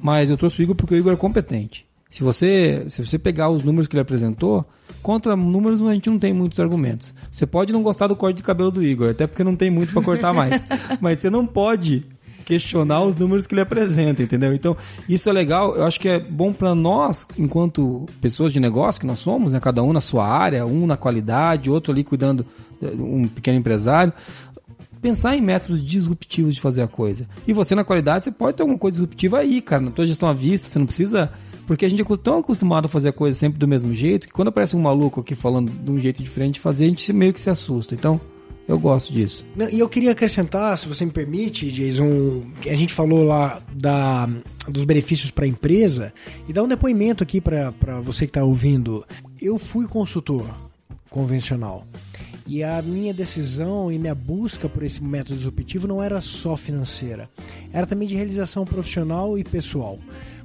mas eu trouxe o Igor porque o Igor é competente. Se você, se você pegar os números que ele apresentou, contra números a gente não tem muitos argumentos. Você pode não gostar do corte de cabelo do Igor, até porque não tem muito para cortar mais. Mas você não pode questionar os números que ele apresenta, entendeu? Então, isso é legal, eu acho que é bom para nós, enquanto pessoas de negócio que nós somos, né, cada um na sua área, um na qualidade, outro ali cuidando um pequeno empresário, pensar em métodos disruptivos de fazer a coisa. E você na qualidade, você pode ter alguma coisa disruptiva aí, cara, na tua gestão à vista, você não precisa porque a gente é tão acostumado a fazer a coisa sempre do mesmo jeito que quando aparece um maluco aqui falando de um jeito diferente de fazer, a gente meio que se assusta. Então, eu gosto disso. E eu queria acrescentar, se você me permite, Jason, a gente falou lá da, dos benefícios para a empresa e dar um depoimento aqui para você que está ouvindo. Eu fui consultor convencional e a minha decisão e minha busca por esse método disruptivo não era só financeira, era também de realização profissional e pessoal.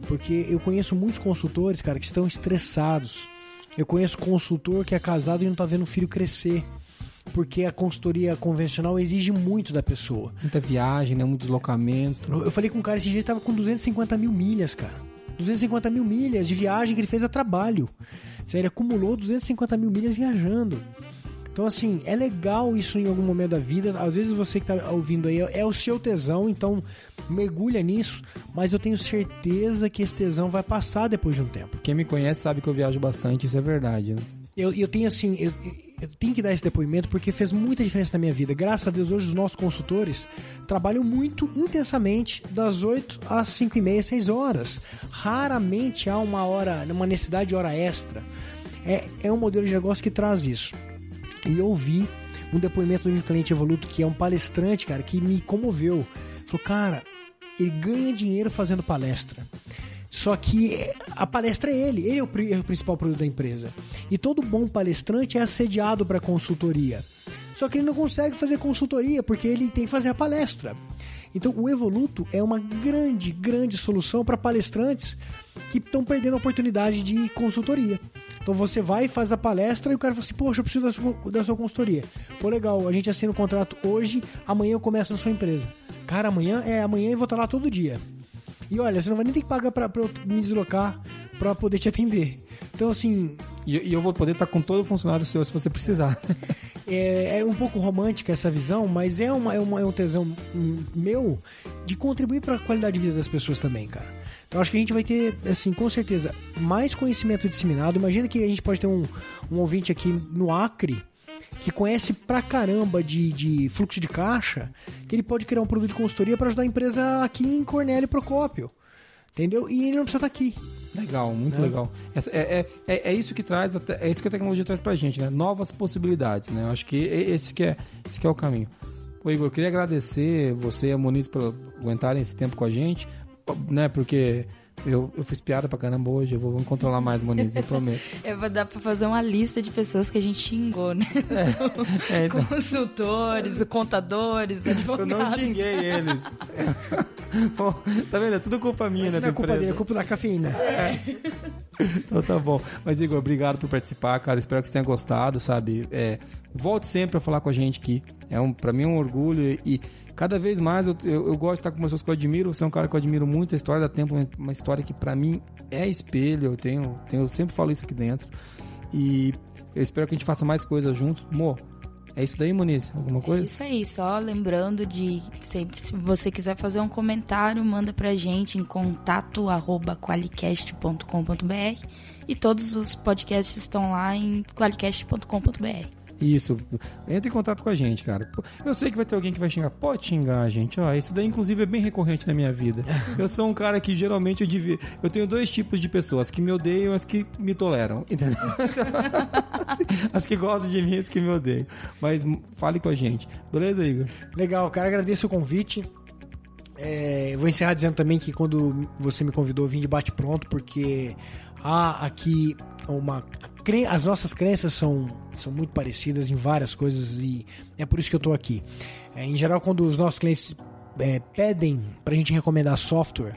Porque eu conheço muitos consultores, cara, que estão estressados. Eu conheço consultor que é casado e não está vendo o filho crescer porque a consultoria convencional exige muito da pessoa. Muita viagem, né? Muito deslocamento. Eu falei com um cara esse dia, ele tava com 250 mil milhas, cara. 250 mil milhas de viagem que ele fez a trabalho. Ele acumulou 250 mil milhas viajando. Então, assim, é legal isso em algum momento da vida. Às vezes você que tá ouvindo aí é o seu tesão, então mergulha nisso. Mas eu tenho certeza que esse tesão vai passar depois de um tempo. Quem me conhece sabe que eu viajo bastante, isso é verdade, né? Eu, eu tenho assim, eu, eu tenho que dar esse depoimento porque fez muita diferença na minha vida. Graças a Deus, hoje os nossos consultores trabalham muito intensamente das 8 às 5 e meia, 6 horas. Raramente há uma hora, uma necessidade de hora extra. É, é um modelo de negócio que traz isso. E ouvi um depoimento de um cliente evoluto que é um palestrante, cara, que me comoveu. Falou, cara, ele ganha dinheiro fazendo palestra. Só que a palestra é ele, ele é o, é o principal produto da empresa. E todo bom palestrante é assediado para consultoria. Só que ele não consegue fazer consultoria porque ele tem que fazer a palestra. Então o Evoluto é uma grande, grande solução para palestrantes que estão perdendo a oportunidade de consultoria. Então você vai, faz a palestra e o cara fala assim: Poxa, eu preciso da sua, da sua consultoria. Pô, legal, a gente assina o contrato hoje, amanhã eu começo na sua empresa. cara, amanhã é amanhã eu vou estar lá todo dia. E olha, você não vai nem ter que pagar pra, pra eu me deslocar pra poder te atender. Então, assim, E, e eu vou poder estar com todo o funcionário seu se você precisar. é, é um pouco romântica essa visão, mas é, uma, é, uma- é um tesão hum, meu de contribuir para a qualidade de vida das pessoas também, cara. Então acho que a gente vai ter, assim, com certeza, mais conhecimento disseminado. Imagina que a gente pode ter um, um ouvinte aqui no Acre que conhece pra caramba de, de fluxo de caixa, que ele pode criar um produto de consultoria para ajudar a empresa aqui em Cornélio Procópio. Entendeu? E ele não precisa estar aqui. Legal, muito legal. Essa- é, é, é, é isso que traz, é isso que a tecnologia traz pra gente, né? Novas possibilidades, né? Eu acho que e- esse que é, esse que é o caminho. Ô Igor, eu queria agradecer você e a Moniz por aguentarem esse tempo com a gente, né? Porque eu, eu fiz piada pra caramba hoje, eu vou me controlar mais, Moniz, eu prometo. É, dar pra fazer uma lista de pessoas que a gente xingou, né? É, então, Consultores, contadores, eu advogados. não xinguei eles. Bom, tá vendo? É tudo culpa minha, Mas né? não é culpa dele, é culpa da cafeína. Então tá bom. Mas, Igor, obrigado por participar, cara. Espero que você tenha gostado, sabe? É, volte sempre a falar com a gente aqui. É um, pra mim é um orgulho e, e cada vez mais eu, eu, eu gosto de estar com pessoas que eu admiro. Você é um cara que eu admiro muito. A história da Tempo é uma história que pra mim é espelho. Eu tenho, tenho eu sempre falo isso aqui dentro. E eu espero que a gente faça mais coisas juntos. Mo, é isso daí, Moniz? Alguma coisa? Isso aí, só lembrando de sempre, se você quiser fazer um comentário, manda pra gente em contato arroba qualicast.com.br e todos os podcasts estão lá em qualicast.com.br. Isso. Entre em contato com a gente, cara. Eu sei que vai ter alguém que vai xingar. Pode xingar a gente. Ó, isso daí, inclusive, é bem recorrente na minha vida. Eu sou um cara que geralmente eu devia. Eu tenho dois tipos de pessoas: as que me odeiam e as que me toleram. Entendeu? as que gostam de mim e as que me odeiam. Mas fale com a gente. Beleza, Igor? Legal, cara, agradeço o convite. É, vou encerrar dizendo também que quando você me convidou, eu vim de bate pronto, porque há aqui uma. As nossas crenças são, são muito parecidas em várias coisas e é por isso que eu tô aqui. É, em geral, quando os nossos clientes é, pedem pra gente recomendar software,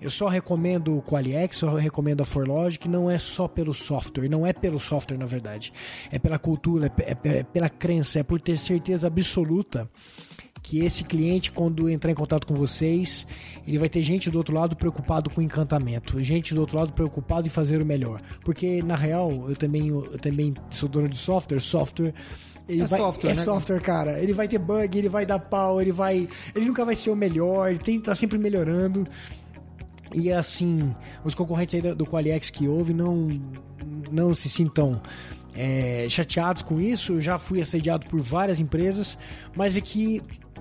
eu só recomendo o Qualiex, só recomendo a Forlogic, não é só pelo software, não é pelo software na verdade. É pela cultura, é é é pela crença, é por ter certeza absoluta que esse cliente, quando entrar em contato com vocês, ele vai ter gente do outro lado preocupado com encantamento, gente do outro lado preocupado em fazer o melhor. Porque, na real, eu também, eu também sou dono de software, software. Ele É vai, software, é né? software, cara. Ele vai ter bug, ele vai dar pau, ele vai. Ele nunca vai ser o melhor, ele tem que estar sempre melhorando. E assim, os concorrentes aí do- do Qualiex que houve não, não se sintam é, chateados com isso. Eu já fui assediado por várias empresas, mas é que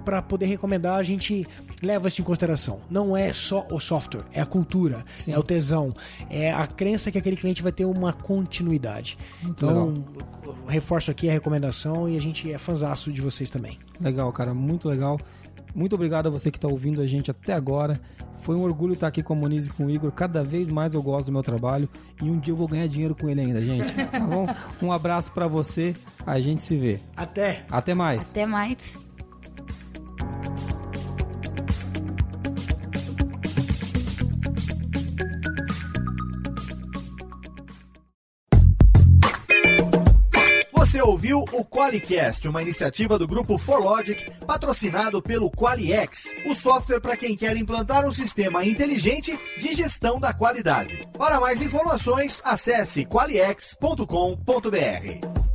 para poder recomendar a gente leva isso em consideração. Não é só o software, é a cultura, é o tesão, é a crença que aquele cliente vai ter uma continuidade. então, reforço aqui a recomendação e a gente é fanzaço de vocês também. Legal, cara, muito legal. Muito obrigado a você que está ouvindo a gente até agora. Foi um orgulho estar aqui com a Moniz e com o Igor. Cada vez mais eu gosto do meu trabalho e um dia eu vou ganhar dinheiro com ele ainda, gente. Tá bom? Um abraço para você. A gente se vê. Até! Até mais. Até mais. Você ouviu o Qualicast, uma iniciativa do grupo ForLogic, patrocinado pelo Qualiex, o software para quem quer implantar um sistema inteligente de gestão da qualidade. Para mais informações, acesse qualiex.com.br.